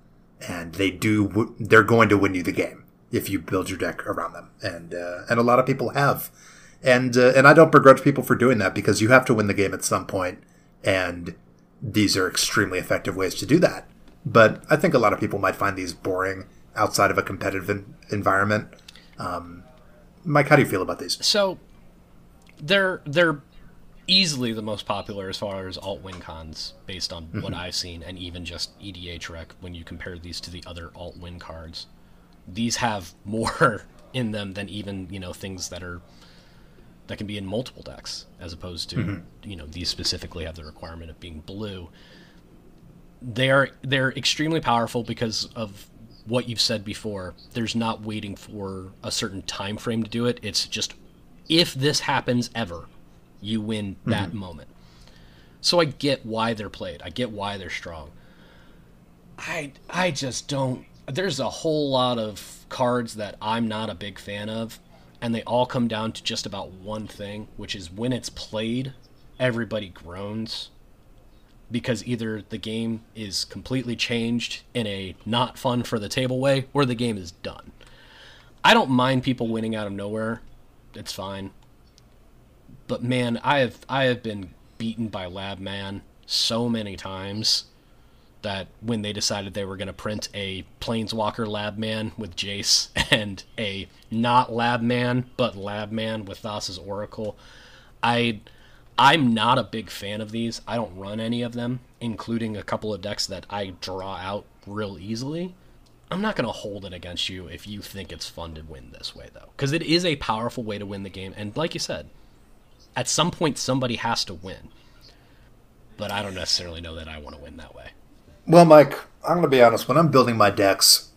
and they do. They're going to win you the game if you build your deck around them, and uh, and a lot of people have and uh, and I don't begrudge people for doing that because you have to win the game at some point, and these are extremely effective ways to do that. But I think a lot of people might find these boring outside of a competitive in- environment. Um, Mike, how do you feel about these? So they're they're easily the most popular as far as alt win cons based on mm-hmm. what I've seen, and even just EDHRec when you compare these to the other alt win cards. These have more [LAUGHS] in them than even you know things that are that can be in multiple decks as opposed to mm-hmm. you know these specifically have the requirement of being blue they're they're extremely powerful because of what you've said before there's not waiting for a certain time frame to do it it's just if this happens ever you win that mm-hmm. moment so i get why they're played i get why they're strong i i just don't there's a whole lot of cards that i'm not a big fan of and they all come down to just about one thing, which is when it's played, everybody groans because either the game is completely changed in a not fun for the table way or the game is done. I don't mind people winning out of nowhere. It's fine. But man, I have I have been beaten by Lab Man so many times that when they decided they were going to print a Planeswalker Lab Man with Jace [LAUGHS] and a not Lab Man but Lab Man with Thassa's Oracle, I I'm not a big fan of these. I don't run any of them, including a couple of decks that I draw out real easily. I'm not going to hold it against you if you think it's fun to win this way though, because it is a powerful way to win the game and like you said, at some point somebody has to win. But I don't necessarily know that I want to win that way. Well, Mike, I'm going to be honest. When I'm building my decks,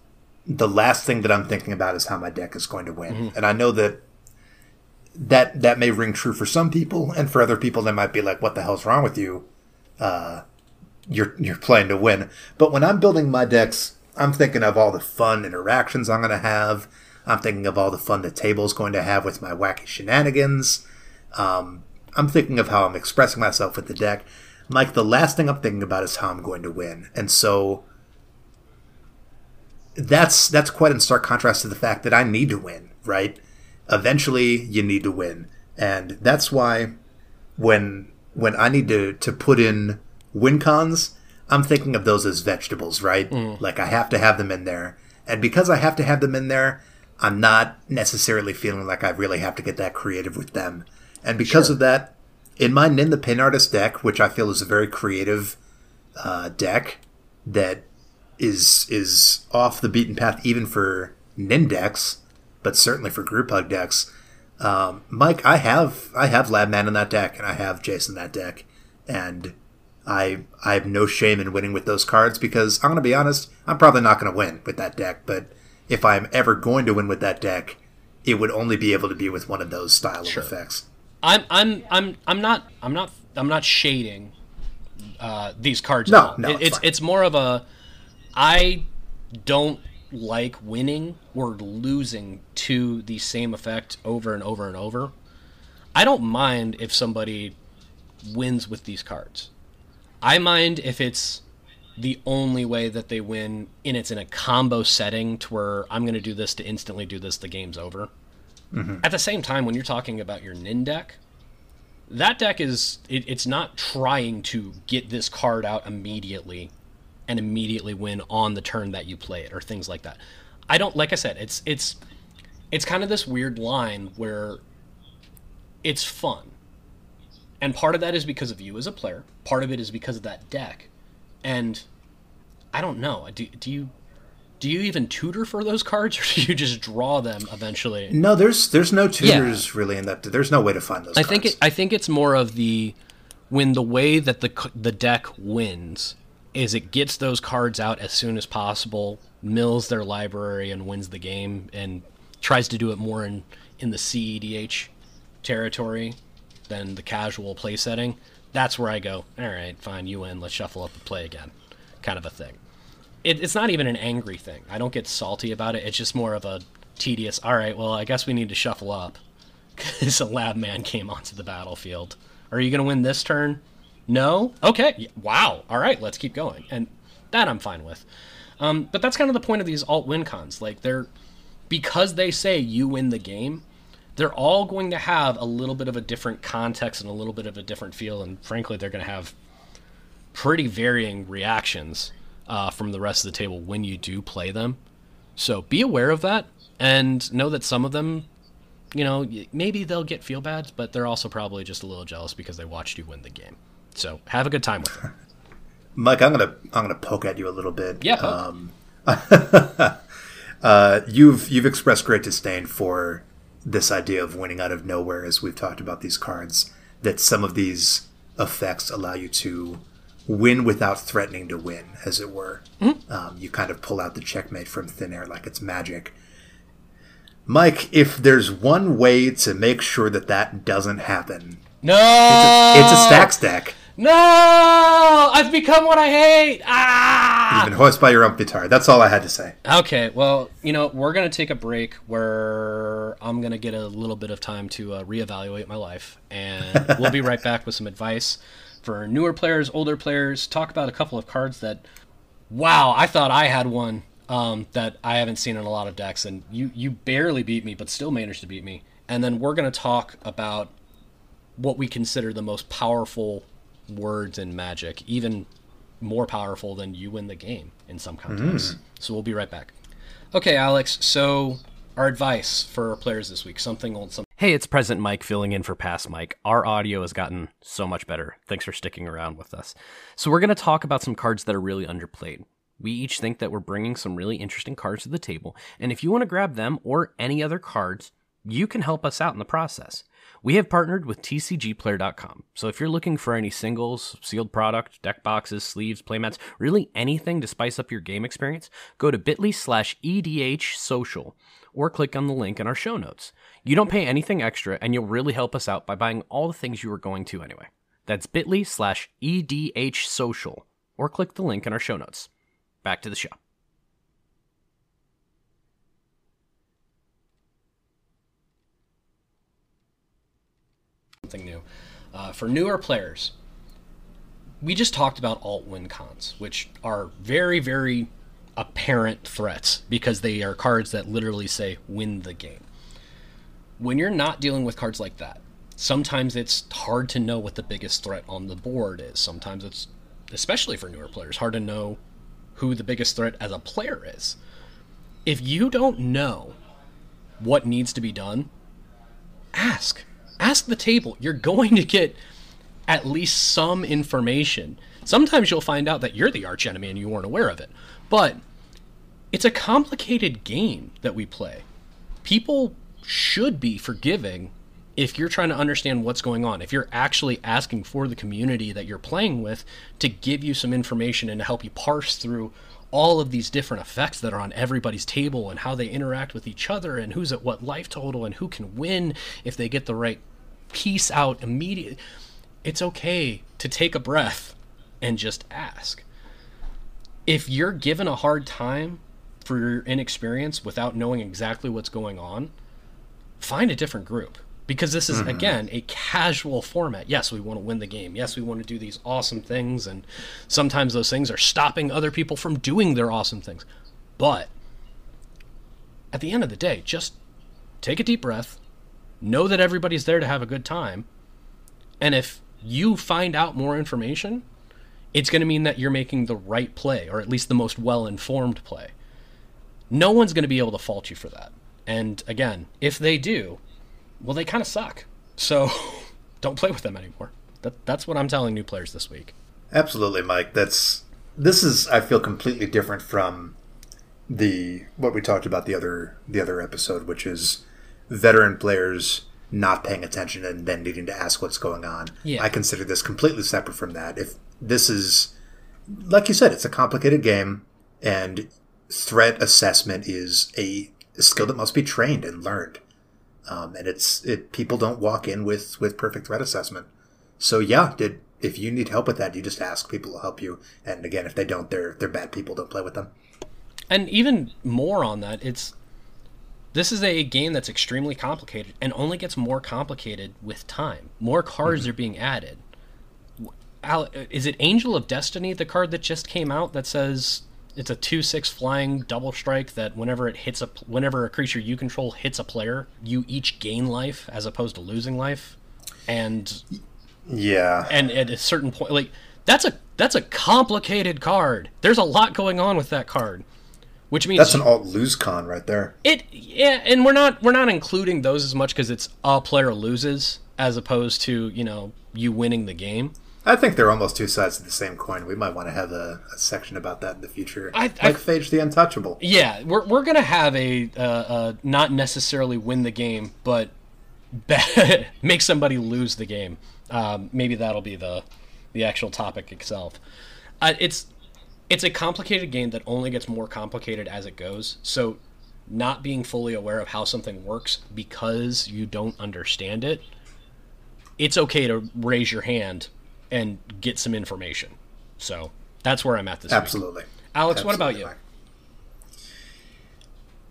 the last thing that I'm thinking about is how my deck is going to win. Mm-hmm. And I know that that that may ring true for some people, and for other people, they might be like, "What the hell's wrong with you? Uh, you're you're playing to win." But when I'm building my decks, I'm thinking of all the fun interactions I'm going to have. I'm thinking of all the fun the table's going to have with my wacky shenanigans. Um, I'm thinking of how I'm expressing myself with the deck. Like the last thing I'm thinking about is how I'm going to win. And so that's that's quite in stark contrast to the fact that I need to win, right? Eventually you need to win. And that's why when when I need to, to put in win cons, I'm thinking of those as vegetables, right? Mm. Like I have to have them in there. And because I have to have them in there, I'm not necessarily feeling like I really have to get that creative with them. And because sure. of that, in my Nin the Pain Artist deck, which I feel is a very creative uh, deck that is is off the beaten path even for Nin decks, but certainly for group hug decks, Um, Mike, I have I have Labman in that deck, and I have Jason in that deck, and I I have no shame in winning with those cards because I'm going to be honest, I'm probably not going to win with that deck. But if I'm ever going to win with that deck, it would only be able to be with one of those style of effects. I'm I'm I'm I'm not I'm not I'm not shading uh, these cards. No, all. no, It- it's it's it's more of a I don't like winning or losing to the same effect over and over and over. I don't mind if somebody wins with these cards. I mind if it's the only way that they win and it's in a combo setting to where I'm going to do this to instantly do this, the game's over. Mm-hmm. At the same time, when you're talking about your Nin deck, that deck is it, it's not trying to get this card out immediately and immediately win on the turn that you play it or things like that. I don't like I said, it's it's it's kind of this weird line where it's fun. And part of that is because of you as a player. Part of it is because of that deck. And I don't know. Do, do you do you even tutor for those cards [LAUGHS] or do you just draw them eventually? No, there's there's no tutors really in that. There's no way to find those. I think it, I think it's more of the when the way that the the deck wins is it gets those cards out as soon as possible, mills their library and wins the game, and tries to do it more in in the CEDH territory than the casual play setting. That's where I go. All right, fine, you win. Let's shuffle up and play again, kind of a thing. It, it's not even an angry thing. I don't get salty about it. It's just more of a tedious. All right, well, I guess we need to shuffle up [LAUGHS] because a lab man came onto the battlefield. Are you going to win this turn? No? Okay. Wow. All right, let's keep going. And that I'm fine with. Um, but that's kind of the point of these alt win cons. Like, they're, because they say you win the game, they're all going to have a little bit of a different context and a little bit of a different feel. And frankly, they're going to have pretty varying reactions uh, from the rest of the table when you do play them. So be aware of that and know that some of them you know, maybe they'll get feel bad, but they're also probably just a little jealous because they watched you win the game. So have a good time with them. [LAUGHS] Mike, I'm gonna I'm gonna poke at you a little bit. Yeah, poke. [LAUGHS] Uh, you've you've expressed great disdain for this idea of winning out of nowhere, as we've talked about these cards. That some of these effects allow you to win without threatening to win, as it were. Um, you kind of pull out the checkmate from thin air like it's magic. Mike, if there's one way to make sure that that doesn't happen, No, it's a Stax deck. No, I've become what I hate. Ah. You've been hoist by your own petard. That's all I had to say. Okay, well, you know, we're going to take a break where I'm going to get a little bit of time to uh, reevaluate my life. And we'll be right back with some advice for newer players, older players, talk about a couple of cards that, wow, I thought I had one um, that I haven't seen in a lot of decks. And you, you barely beat me, but still managed to beat me. And then we're going to talk about what we consider the most powerful words in Magic, even more powerful than you win the game in some contexts. So we'll be right back. Okay, Alex. So our advice for our players this week: something old, something. Hey, it's Present Mike filling in for Past Mike. Our audio has gotten so much better. Thanks for sticking around with us. So we're going to talk about some cards that are really underplayed. We each think that we're bringing some really interesting cards to the table, and if you want to grab them or any other cards, you can help us out in the process. We have partnered with TCGplayer.com, so if you're looking for any singles, sealed product, deck boxes, sleeves, playmats, really anything to spice up your game experience, go to bit.ly slash EDH social or click on the link in our show notes. You don't pay anything extra, and you'll really help us out by buying all the things you were going to anyway. That's bit.ly slash EDH social or click the link in our show notes. Back to the show. something new. Uh, for newer players, we just talked about alt win cons, which are very, very apparent threats because they are cards that literally say win the game. When you're not dealing with cards like that, sometimes it's hard to know what the biggest threat on the board is. Sometimes it's, especially for newer players, hard to know who the biggest threat as a player is. If you don't know what needs to be done, ask. Ask the table. You're going to get at least some information. Sometimes you'll find out that you're the archenemy and you weren't aware of it. But it's a complicated game that we play. People should be forgiving if you're trying to understand what's going on, if you're actually asking for the community that you're playing with to give you some information and to help you parse through all of these different effects that are on everybody's table and how they interact with each other and who's at what life total and who can win if they get the right piece out immediately. It's okay to take a breath and just ask. If you're given a hard time for your inexperience without knowing exactly what's going on, find a different group because this is mm-hmm. again a casual format. Yes, we want to win the game. Yes, we want to do these awesome things and sometimes those things are stopping other people from doing their awesome things. But at the end of the day, just take a deep breath, know that everybody's there to have a good time, and if you find out more information, it's going to mean that you're making the right play or at least the most well-informed play. No one's going to be able to fault you for that. And again, if they do, well, they kind of suck. So [LAUGHS] don't play with them anymore. That, that's what I'm telling new players this week. Absolutely, Mike. That's this is I feel completely different from the what we talked about the other the other episode, which is veteran players not paying attention and then needing to ask what's going on. Yeah. I consider this completely separate from that. If this is like you said, it's a complicated game and threat assessment is a skill that must be trained and learned. Um, and it's it people don't walk in with with perfect threat assessment. So yeah, did if you need help with that, you just ask people to help you. And again, if they don't, they're they're bad people. Don't play with them. And even more on that, it's this is a game that's extremely complicated and only gets more complicated with time. More cards mm-hmm. are being added. Is it Angel of Destiny, the card that just came out that says it's a two six flying double strike that whenever it hits a whenever a creature you control hits a player, you each gain life as opposed to losing life, and yeah, and at a certain point, like that's a that's a complicated card. There's a lot going on with that card, which means that's an alt lose con right there. It yeah, and we're not we're not including those as much because it's a player loses as opposed to you know you winning the game. I think they're almost two sides of the same coin. We might want to have a, a section about that in the future, I, like I, Phage the Untouchable. Yeah, we're we're gonna have a, uh, uh, not necessarily win the game, but [LAUGHS] make somebody lose the game. Um, maybe that'll be the the actual topic itself. Uh, it's it's a complicated game that only gets more complicated as it goes. So, not being fully aware of how something works because you don't understand it, it's okay to raise your hand and get some information. So that's where I'm at this time. Absolutely. Week. Alex, Absolutely. what about you?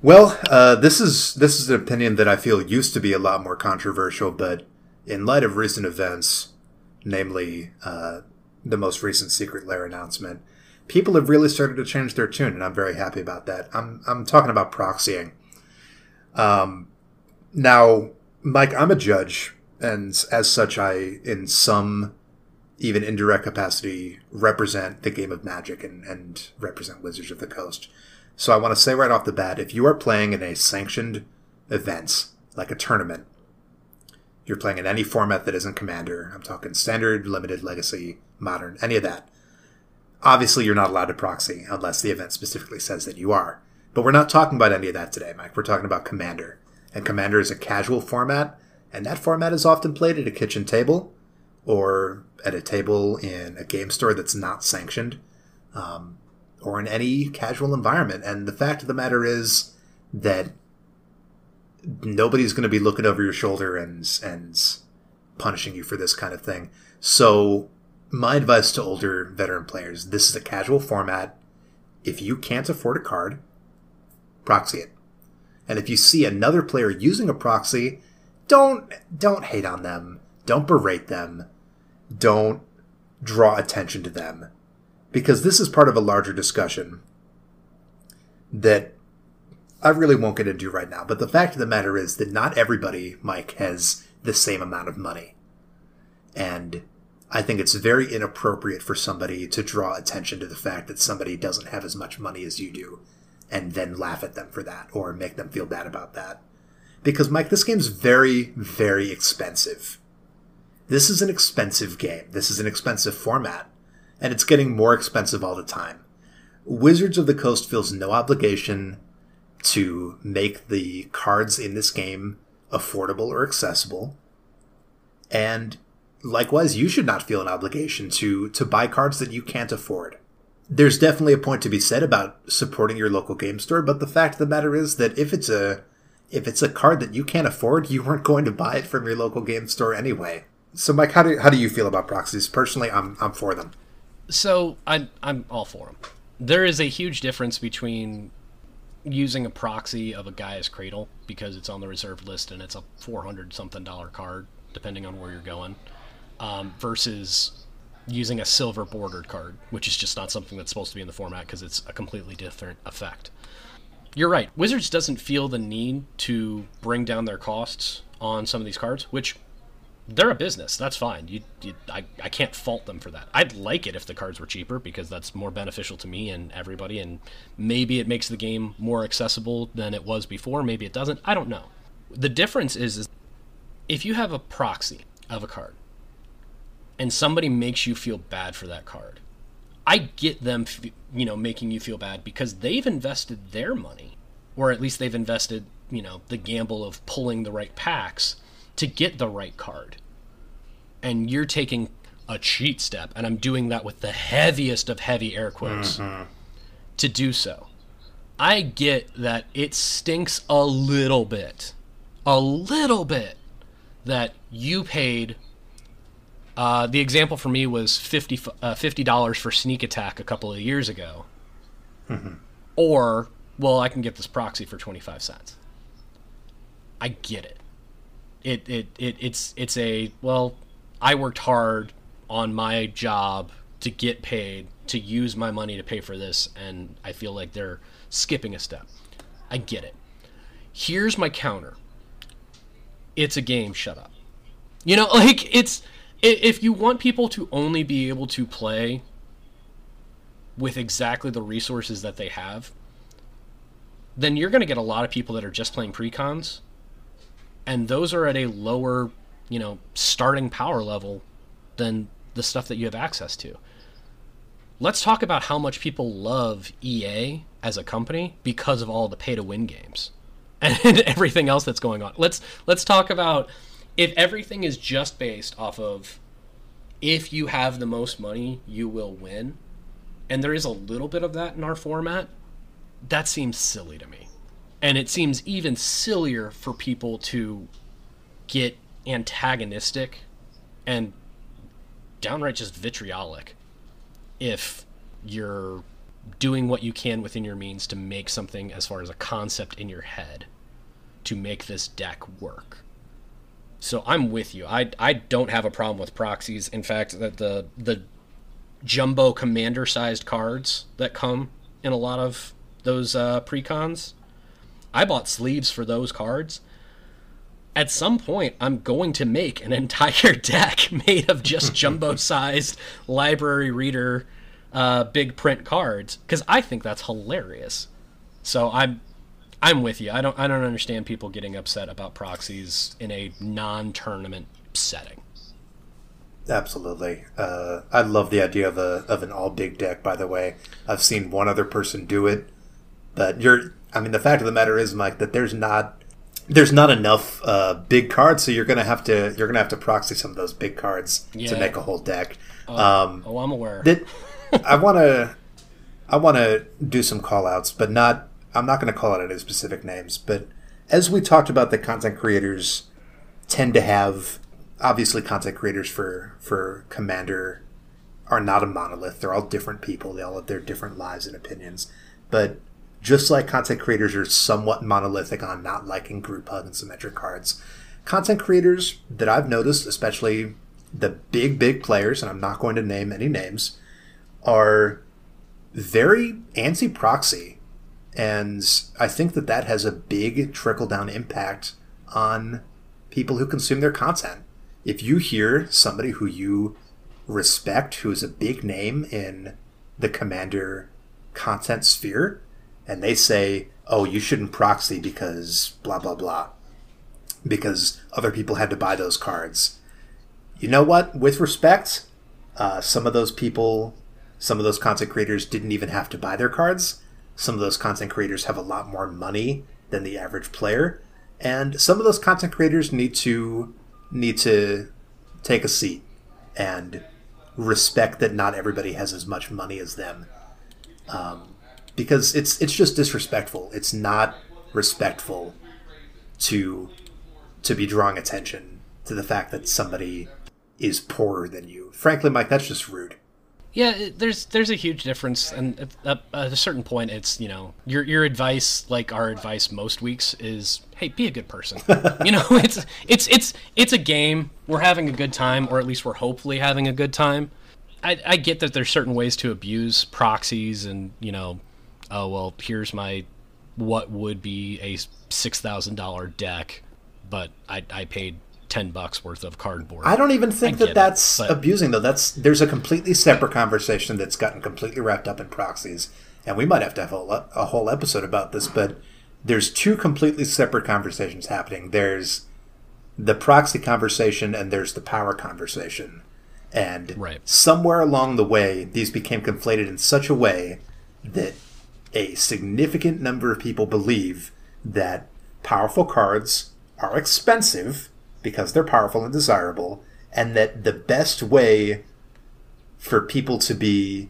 Well, uh, this is this is an opinion that I feel used to be a lot more controversial, but in light of recent events, namely uh, the most recent Secret Lair announcement, people have really started to change their tune, and I'm very happy about that. I'm I'm talking about proxying. Um, now, Mike, I'm a judge, and as such, I in some even indirect capacity, represent the game of Magic and, and represent Wizards of the Coast. So I want to say right off the bat, if you are playing in a sanctioned event, like a tournament, you're playing in any format that isn't Commander, I'm talking standard, limited, legacy, modern, any of that. Obviously, you're not allowed to proxy unless the event specifically says that you are. But we're not talking about any of that today, Mike. We're talking about Commander. And Commander is a casual format, and that format is often played at a kitchen table or at a table in a game store that's not sanctioned, um, or in any casual environment. And the fact of the matter is that nobody's going to be looking over your shoulder and and punishing you for this kind of thing. So, my advice to older veteran players: this is a casual format. If you can't afford a card, proxy it. And if you see another player using a proxy, don't don't hate on them. Don't berate them don't draw attention to them. Because this is part of a larger discussion that I really won't get into right now. But the fact of the matter is that not everybody, Mike, has the same amount of money. And I think it's very inappropriate for somebody to draw attention to the fact that somebody doesn't have as much money as you do and then laugh at them for that or make them feel bad about that. Because, Mike, this game's very, very expensive. This is an expensive game. This is an expensive format, and it's getting more expensive all the time. Wizards of the Coast feels no obligation to make the cards in this game affordable or accessible. And likewise, you should not feel an obligation to to buy cards that you can't afford. There's definitely a point to be said about supporting your local game store, but the fact of the matter is that if it's a if it's a card that you can't afford, you weren't going to buy it from your local game store anyway. So, Mike, how do how do you feel about proxies? Personally, I'm I'm for them. So I I'm all for them. There is a huge difference between using a proxy of a Gaea's Cradle because it's on the reserved list and it's a 400 something dollar card depending on where you're going um, versus using a silver bordered card which is just not something that's supposed to be in the format because it's a completely different effect you're right wizards doesn't feel the need to bring down their costs on some of these cards which they're a business. That's fine. You, you, I, I can't fault them for that. I'd like it if the cards were cheaper because that's more beneficial to me and everybody. And maybe it makes the game more accessible than it was before. Maybe it doesn't. I don't know. The difference is, is if you have a proxy of a card and somebody makes you feel bad for that card, I get them, you know, making you feel bad because they've invested their money, or at least they've invested, you know, the gamble of pulling the right packs to get the right card. And you're taking a cheat step, and I'm doing that with the heaviest of heavy air quotes mm-hmm. to do so. I get that it stinks a little bit, a little bit, that you paid. Uh, the example for me was 50 uh, dollars for sneak attack a couple of years ago, mm-hmm. or well, I can get this proxy for twenty five cents. I get it it, it, it it's it's a well i worked hard on my job to get paid to use my money to pay for this and i feel like they're skipping a step. I get it. Here's my counter. It's a game shut up. You know [LAUGHS] like it's if you want people to only be able to play with exactly the resources that they have then you're going to get a lot of people that are just playing precons and those are at a lower, you know, starting power level than the stuff that you have access to. Let's talk about how much people love EA as a company because of all the pay to win games [LAUGHS] and everything else that's going on. Let's let's talk about if everything is just based off of if you have the most money, you will win. And there is a little bit of that in our format. That seems silly to me. And it seems even sillier for people to get antagonistic and downright just vitriolic if you're doing what you can within your means to make something as far as a concept in your head to make this deck work. So I'm with you. I, I don't have a problem with proxies. In fact, that the the jumbo commander sized cards that come in a lot of those uh, precons I bought sleeves for those cards. At some point, I'm going to make an [LAUGHS] entire deck [LAUGHS] made of just [LAUGHS] jumbo sized library reader uh, big print cards because I think that's hilarious. So I'm I'm with you. I don't I don't understand people getting upset about proxies in a non-tournament setting. Absolutely. Uh, I love the idea of a of an all big deck. By the way, I've seen one other person do it, but you're I mean, the fact of the matter is, Mike, that there's not there's not enough uh, big cards, so you're gonna have to you're gonna have to proxy some of those big cards yeah. to make a whole deck. Oh, um, oh I'm aware. That [LAUGHS] I want to I want to do some call outs, but not I'm not going to call out any specific names. But as we talked about, the content creators tend to have obviously content creators for for Commander are not a monolith. They're all different people. They all have their different lives and opinions. But just like content creators are somewhat monolithic on not liking group hug and symmetric cards. Content creators that I've noticed, especially the big, big players, and I'm not going to name any names, are very anti proxy. And I think that that has a big trickle down impact on people who consume their content. If you hear somebody who you respect, who is a big name in the Commander content sphere, and they say, oh, you shouldn't proxy because blah, blah, blah, because other people had to buy those cards. You know what? With respect, uh, some of those people, some of those content creators didn't even have to buy their cards. Some of those content creators have a lot more money than the average player. and some of those content creators need to need to take a seat and respect that not everybody has as much money as them. Um, because it's it's just disrespectful. It's not respectful to to be drawing attention to the fact that somebody is poorer than you. Frankly, Mike, that's just rude. Yeah, there's there's a huge difference, and at, at, a certain point, it's you know your your advice, like our advice most weeks, is hey, be a good person. [LAUGHS] you know, it's it's it's it's a game. We're having a good time, or at least we're hopefully having a good time. I, I get that there's certain ways to abuse proxies, and you know, oh well, here's my what would be a six thousand dollar deck, but I I paid ten bucks worth of cardboard. I don't even think that that's it, but... abusing though. That's there's a completely separate conversation that's gotten completely wrapped up in proxies, and we might have to have a, a whole episode about this. But there's two completely separate conversations happening. There's the proxy conversation and there's the power conversation. And right. somewhere along the way, these became conflated in such a way that a significant number of people believe that powerful cards are expensive because they're powerful and desirable, and that the best way for people to be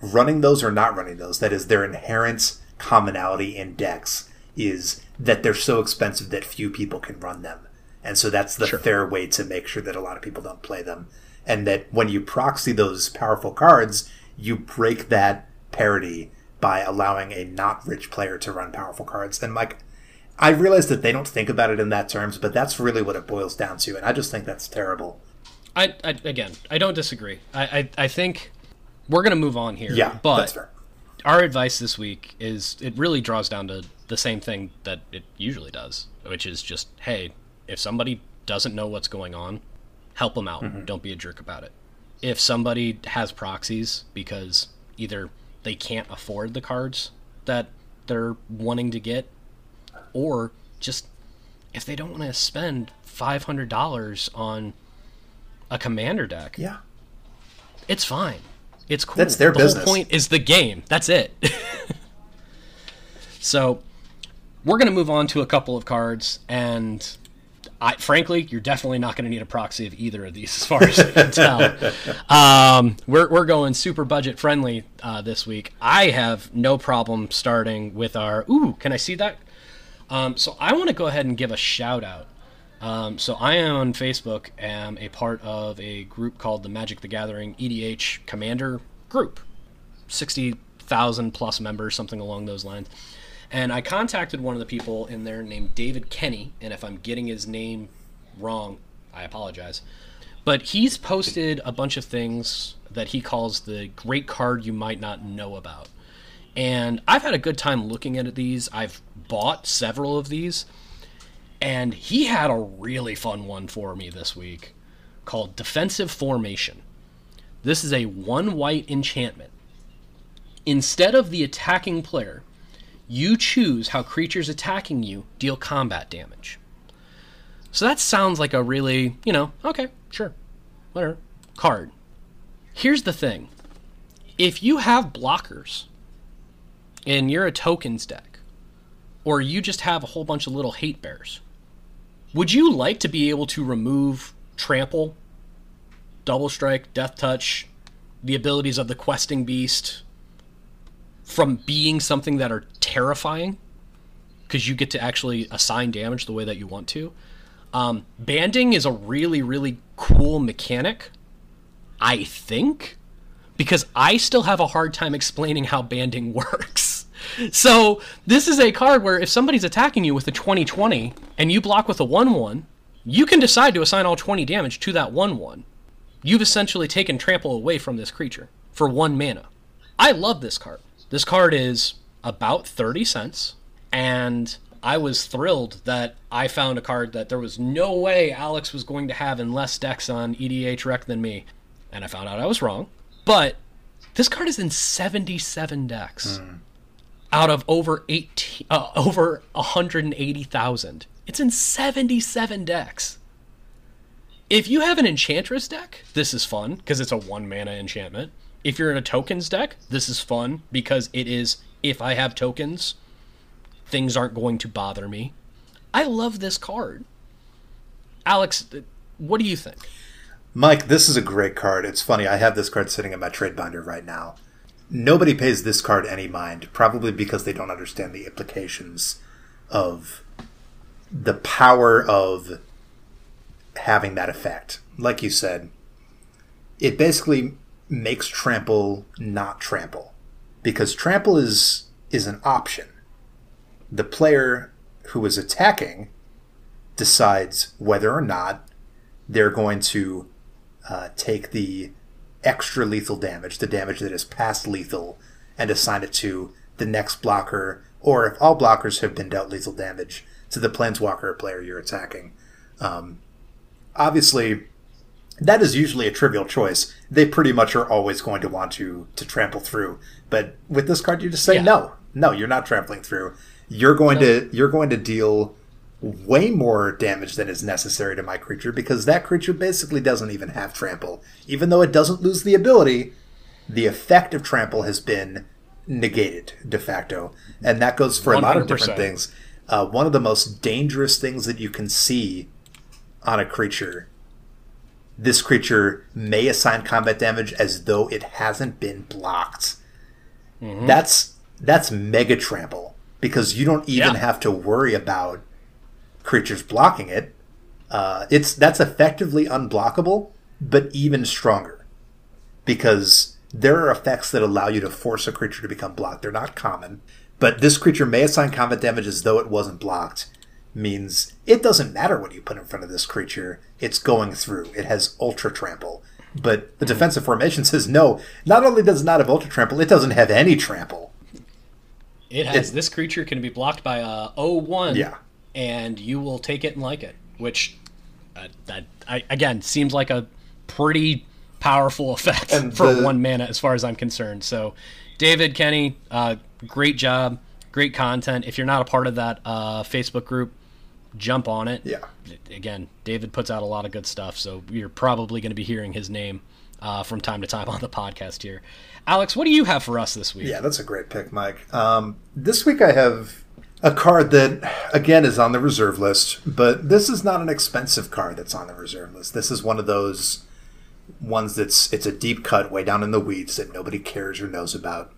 running those or not running those, that is, their inherent commonality in decks, is that they're so expensive that few people can run them. And so that's the sure. fair way to make sure that a lot of people don't play them. And that when you proxy those powerful cards, you break that parity by allowing a not rich player to run powerful cards. And like, I realize that they don't think about it in that terms, but that's really what it boils down to, and I just think that's terrible. I, I again, I don't disagree. I, I, I think we're gonna move on here. Yeah, but our advice this week is it really draws down to the same thing that it usually does, which is just hey, if somebody doesn't know what's going on, help them out. Mm-hmm. Don't be a jerk about it. If somebody has proxies because either they can't afford the cards that they're wanting to get or just if they don't want to spend five hundred dollars on a commander deck, yeah, it's fine. It's cool. That's their the business. whole point is the game. That's it. [LAUGHS] so we're gonna move on to a couple of cards, and I, frankly, you're definitely not going to need a proxy of either of these, as far as I can tell. [LAUGHS] Um, we're, we're going super budget friendly uh, this week. I have no problem starting with our. Ooh, can I see that? Um, so I want to go ahead and give a shout out. Um, so I am on Facebook, am a part of a group called the Magic the Gathering EDH Commander Group, sixty thousand plus members, something along those lines. And I contacted one of the people in there named David Kenney, and if I'm getting his name wrong, I apologize. But he's posted a bunch of things that he calls the great card you might not know about. And I've had a good time looking at these. I've bought several of these. And he had a really fun one for me this week called Defensive Formation. This is a one white enchantment. Instead of the attacking player, you choose how creatures attacking you deal combat damage. So that sounds like a really, you know, okay, sure, whatever, card. Here's the thing if you have blockers and you're a tokens deck, or you just have a whole bunch of little hate bears, would you like to be able to remove trample, double strike, death touch, the abilities of the questing beast from being something that are terrifying? Because you get to actually assign damage the way that you want to. Um, banding is a really, really cool mechanic, I think, because I still have a hard time explaining how banding [LAUGHS] works so this is a card where if somebody's attacking you with a 2020 and you block with a 1-1, you can decide to assign all 20 damage to that 1-1. You've essentially taken trample away from this creature for one mana. I love this card. This card is about 30 cents, and I was thrilled that I found a card that there was no way Alex was going to have in less decks on EDHRec than me. And I found out I was wrong. But this card is in 77 decks. Mm out of over 18 uh, over 180,000. It's in 77 decks. If you have an enchantress deck, this is fun because it's a one mana enchantment. If you're in a tokens deck, this is fun because it is if I have tokens, things aren't going to bother me. I love this card. Alex, what do you think? Mike, this is a great card. It's funny. I have this card sitting in my trade binder right now. Nobody pays this card any mind, probably because they don't understand the implications of the power of having that effect. Like you said, it basically makes trample not trample because trample is is an option. The player who is attacking decides whether or not they're going to uh, take the extra lethal damage, the damage that is past lethal, and assign it to the next blocker, or if all blockers have been dealt lethal damage, to the planeswalker player you're attacking. Um, obviously, that is usually a trivial choice. They pretty much are always going to want to to trample through. But with this card, you just say Yeah. no, no, you're not trampling through. You're going to you're going to deal way more damage than is necessary to my creature because that creature basically doesn't even have trample. Even though it doesn't lose the ability, the effect of trample has been negated de facto, and that goes for a lot of different things. Uh, one of the most dangerous things that you can see on a creature this creature may assign combat damage as though it hasn't been blocked. That's that's mega trample because you don't even Yeah. have to worry about creatures blocking it. Uh, it's that's effectively unblockable, but even stronger because there are effects that allow you to force a creature to become blocked. They're not common, but this creature may assign combat damage as though it wasn't blocked. Means it doesn't matter what you put in front of this creature; it's going through. It has ultra trample, but the defensive formation [LAUGHS] says no. Not only does it not have ultra trample, it doesn't have any trample. It has this creature can be blocked by a 0-1. Yeah. And you will take it and like it, which uh, that I, again seems like a pretty powerful effect And [LAUGHS] for the- one mana as far as I'm concerned. So, David, Kenney, uh, great job, great content. If you're not a part of that uh, Facebook group, jump on it. Yeah. Again, David puts out a lot of good stuff, so you're probably going to be hearing his name uh, from time to time on the podcast here. Alex, what do you have for us this week? Yeah, that's a great pick, Mike. Um, this week I have a card that, again, is on the reserve list, but this is not an expensive card that's on the reserve list. This is one of those ones that's it's a deep cut way down in the weeds that nobody cares or knows about.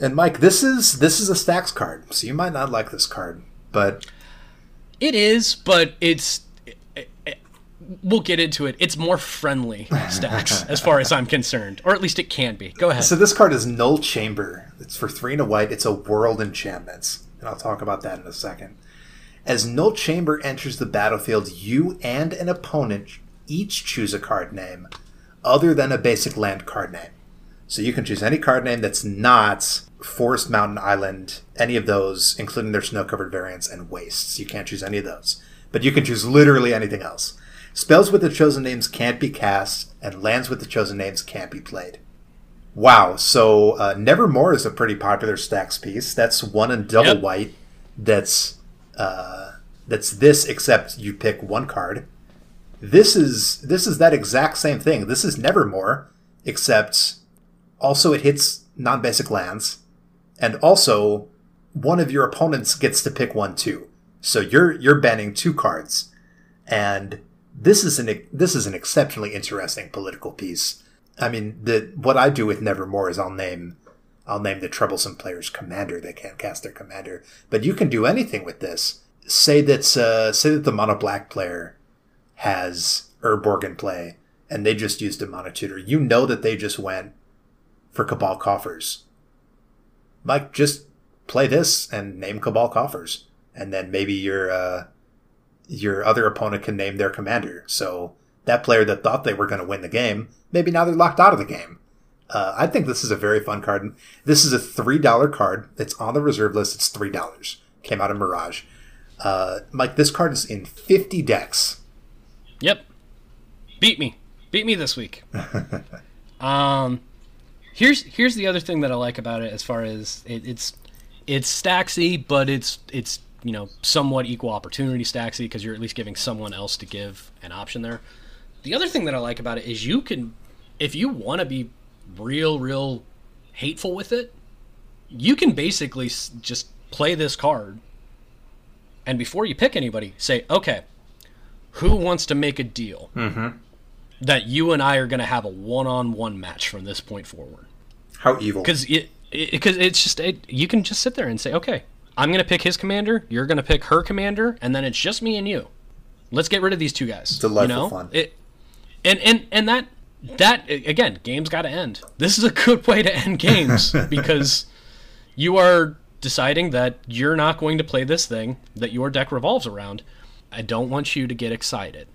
And Mike, this is this is a Stax card, so you might not like this card, but It is, but it's. it- it- we'll get into it. It's more friendly Stax, as far as I'm concerned, or at least it can be. Go ahead. So this card is Null Chamber. It's for three and a white. It's a world enchantments, and I'll talk about that in a second. As Null Chamber enters the battlefield, you and an opponent each choose a card name other than a basic land card name. So you can choose any card name that's not Forest Mountain Island, any of those, including their snow covered variants and wastes. You can't choose any of those. But you can choose literally anything else. Spells with the chosen names can't be cast, and lands with the chosen names can't be played. Wow. So uh, Nevermore is a pretty popular Stax piece. That's one and double Yep. white. That's uh, that's this except you pick one card. This is this is that exact same thing. This is Nevermore, except also it hits non-basic lands, and also one of your opponents gets to pick one too. So you're you're banning two cards, and this is an this is an exceptionally interesting political piece. I mean, the what I do with Nevermore is I'll name I'll name the troublesome player's commander. They can't cast their commander, but you can do anything with this. Say that uh, say that the mono black player has Urborg in play, and they just used a mono tutor. You know that they just went for Cabal Coffers. Mike, just play this and name Cabal Coffers, and then maybe your uh, your other opponent can name their commander. So that player that thought they were going to win the game, maybe now they're locked out of the game. Uh, I think this is a very fun card. This is a three dollar card. It's on the reserve list. It's three dollars. Came out of Mirage. Uh, Mike, this card is in fifty decks. Yep. Beat me. Beat me this week. [LAUGHS] um here's here's the other thing that I like about it as far as it, it's it's stacksy, but it's it's you know somewhat equal opportunity stacksy because you're at least giving someone else to give an option there. The other thing that I like about it is you can if you want to be real real hateful with it, you can basically just play this card And before you pick anybody, say, okay, who wants to make a deal mm-hmm. That you and I are going to have a one-on-one match from this point forward? How evil. Because it, because it's just it, you can just sit there and say, okay, I'm going to pick his commander, you're going to pick her commander, and then it's just me and you. Let's get rid of these two guys. Delightful you know? fun. It, and and and that that again, games got to end. This is a good way to end games [LAUGHS] because you are deciding that you're not going to play this thing that your deck revolves around. I don't want you to get excited.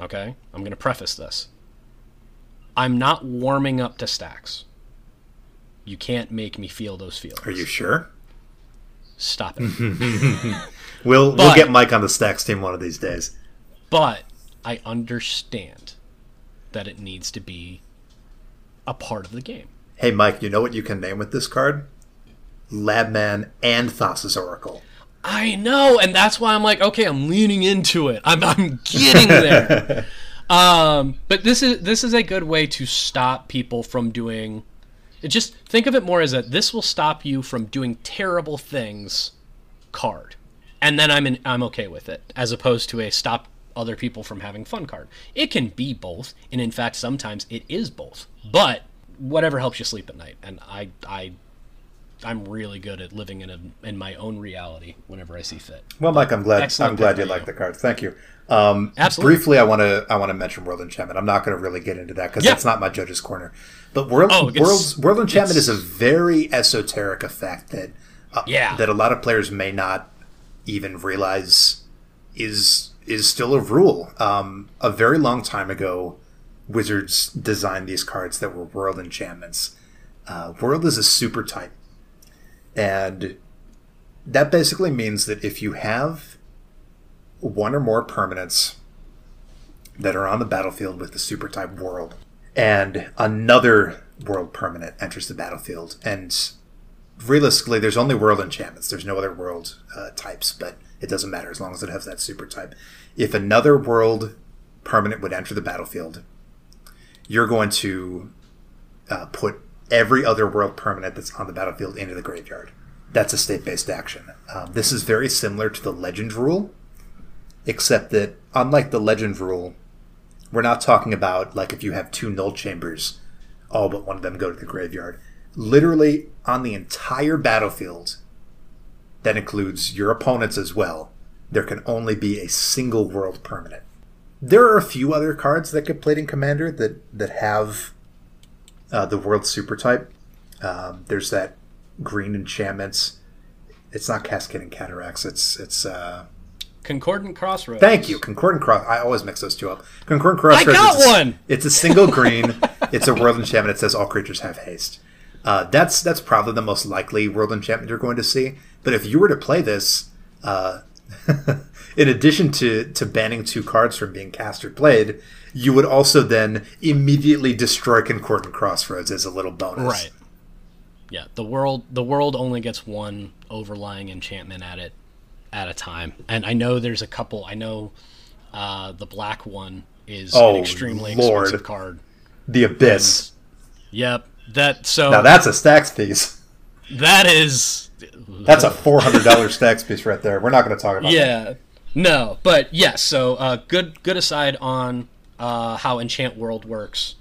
Okay? I'm going to preface this. I'm not warming up to Stax. You can't make me feel those feelings. Are you sure? Stop it. [LAUGHS] We'll we'll get Mike on the Stax team one of these days. but I understand that it needs to be a part of the game. Hey Mike, you know what you can name with this card? Labman and Thassa's Oracle. I know, and that's why I'm like, okay, I'm leaning into it. I'm, I'm getting there. [LAUGHS] um, but this is this is a good way to stop people from doing. Just think of it more as a this will stop you from doing terrible things card, and then I'm in, I'm okay with it, as opposed to a stop other people from having fun card. It can be both, and in fact, sometimes it is both. But whatever helps you sleep at night, and I I I'm really good at living in a in my own reality whenever I see fit. Well, Mike, I'm glad Excellent I'm glad you like the card. Thank you. Um, Absolutely. Briefly, I want to I want to mention World Enchantment. I'm not going to really get into that because Yeah. that's not my judge's corner. But World Oh, World's, World Enchantment is a very esoteric effect that uh, Yeah. that a lot of players may not even realize is is still a rule. Um, a very long time ago, Wizards designed these cards that were World Enchantments. Uh, World is a super type, and that basically means that if you have one or more permanents that are on the battlefield with the super type world, and another world permanent enters the battlefield, and realistically, there's only world enchantments. There's no other world uh, types, but it doesn't matter as long as it has that super type. If another world permanent would enter the battlefield, you're going to uh, put every other world permanent that's on the battlefield into the graveyard. That's a state based action. Um, this is very similar to the legend rule, except that unlike the legend rule, we're not talking about like if you have two null chambers, all but one of them go to the graveyard. Literally on the entire battlefield, that includes your opponents as well, there can only be a single world permanent. There are a few other cards that get played in Commander that, that have uh, the world super type. Um, there's that green enchantments. It's not Cascading Cataracts. It's it's. Uh, Concordant Crossroads. Thank you, Concordant Cross. I always mix those two up. Concordant Crossroads. I got a- one! It's a single green. [LAUGHS] it's a world enchantment. It says all creatures have haste. Uh, that's that's probably the most likely world enchantment you're going to see. But if you were to play this, uh, [LAUGHS] in addition to to banning two cards from being cast or played, you would also then immediately destroy Concordant Crossroads as a little bonus. Right. Yeah, the world the world only gets one overlying enchantment at it at a time. And I know there's a couple. I know uh, the black one is Oh, an extremely Lord. expensive card. The Abyss. Yep. That so Now that's a Stax piece. that is That's a four hundred dollars [LAUGHS] Stax piece right there. We're not going to talk about that. yeah. No, but yes. So uh, good good aside on uh, how Enchant World works.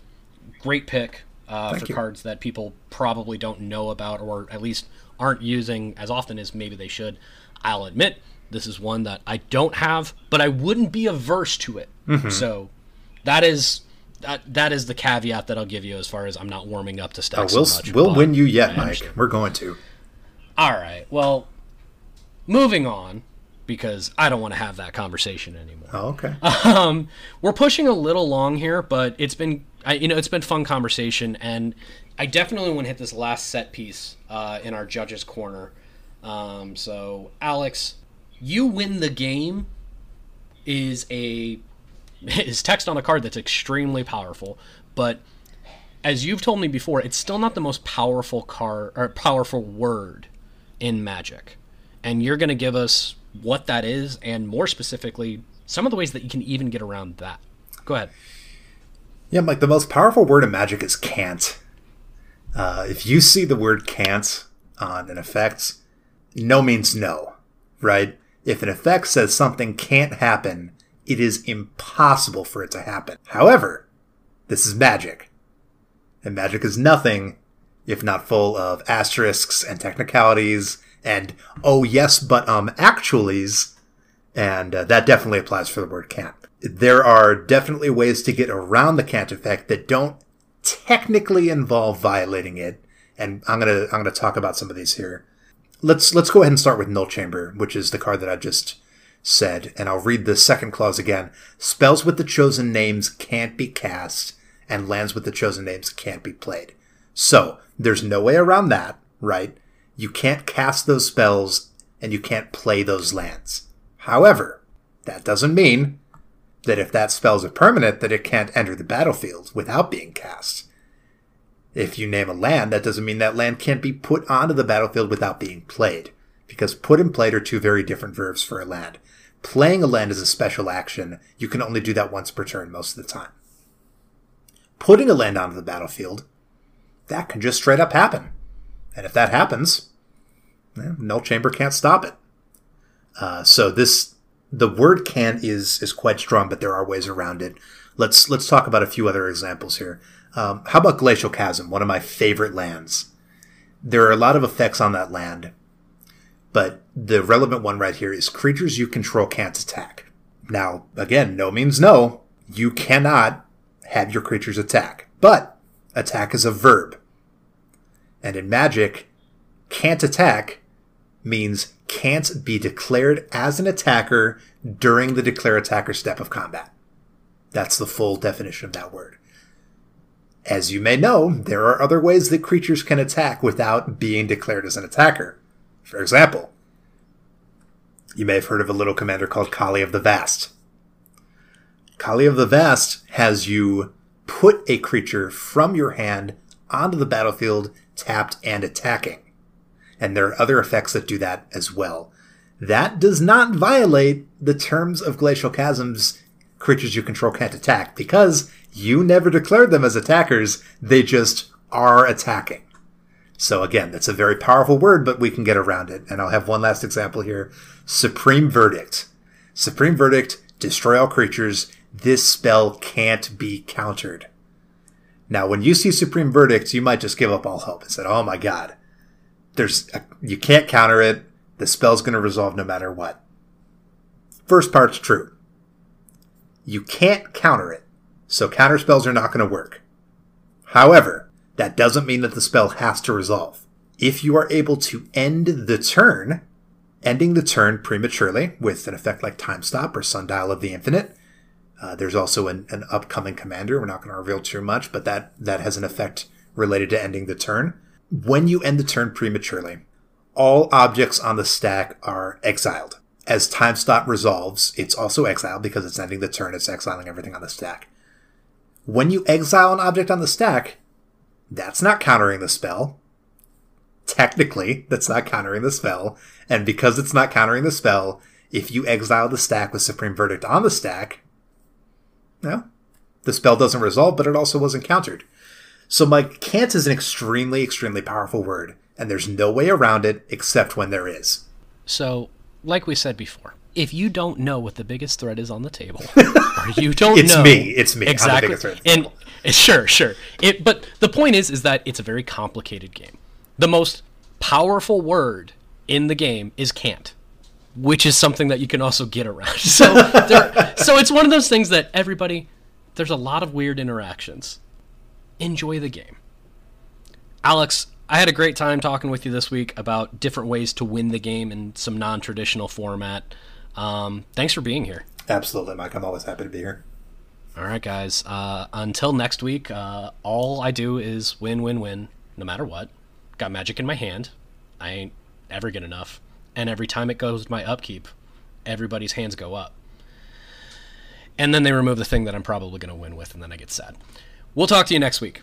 Great pick uh, for you. cards that people probably don't know about or at least aren't using as often as maybe they should. I'll admit this is one that I don't have, but I wouldn't be averse to it. Mm-hmm. So that is that that is the caveat that I'll give you as far as I'm not warming up to Stax we'll so much. we'll win you yet, Mike. We're going to. All right. Well, moving on because I don't want to have that conversation anymore. Oh, okay. [LAUGHS] Um, we're pushing a little long here, but it's been, I, you know, it's been fun conversation, and I definitely want to hit this last set piece uh, in our judges' corner. Um, so, Alex, you win the game is a [LAUGHS] is text on a card that's extremely powerful, but as you've told me before, it's still not the most powerful card or powerful word in Magic, and you're going to give us what that is, and more specifically, some of the ways that you can even get around that. Go ahead. Yeah, Mike. The most powerful word in Magic is can't. Uh, if you see the word can't on an effect, no means no, right? If an effect says something can't happen, it is impossible for it to happen. However, this is magic. And magic is nothing if not full of asterisks and technicalities and oh yes, but um actuallys, and uh, that definitely applies for the word can't. There are definitely ways to get around the can't effect that don't technically involve violating it, and I'm gonna I'm gonna talk about some of these here. Let's let's go ahead and start with Null Chamber, which is the card that I just said, and I'll read the second clause again. Spells with the chosen names can't be cast, and lands with the chosen names can't be played. So there's no way around that, right? You can't cast those spells and you can't play those lands. However, that doesn't mean that if that spell's a permanent that it can't enter the battlefield without being cast. If you name a land, that doesn't mean that land can't be put onto the battlefield without being played. Because put and played are two very different verbs for a land. Playing a land is a special action. You can only do that once per turn most of the time. Putting a land onto the battlefield, that can just straight up happen. And if that happens, eh, Null Chamber can't stop it. Uh, so this the word can is is quite strong, but there are ways around it. Let's let's talk about a few other examples here. Um, how about Glacial Chasm, one of my favorite lands? There are a lot of effects on that land, but the relevant one right here is creatures you control can't attack. Now, again, no means no. You cannot have your creatures attack, but attack is a verb. And in Magic, can't attack means can't be declared as an attacker during the declare attacker step of combat. That's the full definition of that word. As you may know, there are other ways that creatures can attack without being declared as an attacker. For example, you may have heard of a little commander called Kaalia of the Vast. Kaalia of the Vast has you put a creature from your hand onto the battlefield tapped and attacking. And there are other effects that do that as well. That does not violate the terms of Glacial Chasm's creatures you control can't attack because you never declared them as attackers. They just are attacking. So again, that's a very powerful word, but we can get around it. And I'll have one last example here. Supreme Verdict. Supreme Verdict, destroy all creatures. This spell can't be countered. Now, when you see Supreme Verdicts, you might just give up all hope and say, "Oh my God, there's a, you can't counter it. The spell's going to resolve no matter what." First part's true. You can't counter it, so counter spells are not going to work. However, that doesn't mean that the spell has to resolve. If you are able to end the turn, ending the turn prematurely with an effect like Time Stop or Sundial of the Infinite, uh, there's also an, an, upcoming commander. We're not going to reveal too much, but that that has an effect related to ending the turn. When you end the turn prematurely, all objects on the stack are exiled. As time stop resolves, it's also exiled because it's ending the turn. It's exiling everything on the stack. When you exile an object on the stack, that's not countering the spell. Technically, that's not countering the spell. And because it's not countering the spell, if you exile the stack with Supreme Verdict on the stack, no. The spell doesn't resolve, but it also wasn't countered. So my can't is an extremely, extremely powerful word, and there's no way around it except when there is. So, like we said before, if you don't know what the biggest threat is on the table, [LAUGHS] or you don't know. it's know, me, it's me, exactly, and eh, sure, sure. It, but the point is, is that it's a very complicated game. The most powerful word in the game is can't which is something that you can also get around. [LAUGHS] So, there, so it's one of those things that everybody. There's a lot of weird interactions. Enjoy the game, Alex. I had a great time talking with you this week about different ways to win the game in some non-traditional format. Um, thanks for being here. Absolutely, Mike. I'm always happy to be here. All right, guys. Uh, until next week, uh, all I do is win, win, win, no matter what. Got magic in my hand. I ain't ever get enough and every time it goes my upkeep, everybody's hands go up. And then they remove the thing that I'm probably going to win with, and then I get sad. We'll talk to you next week.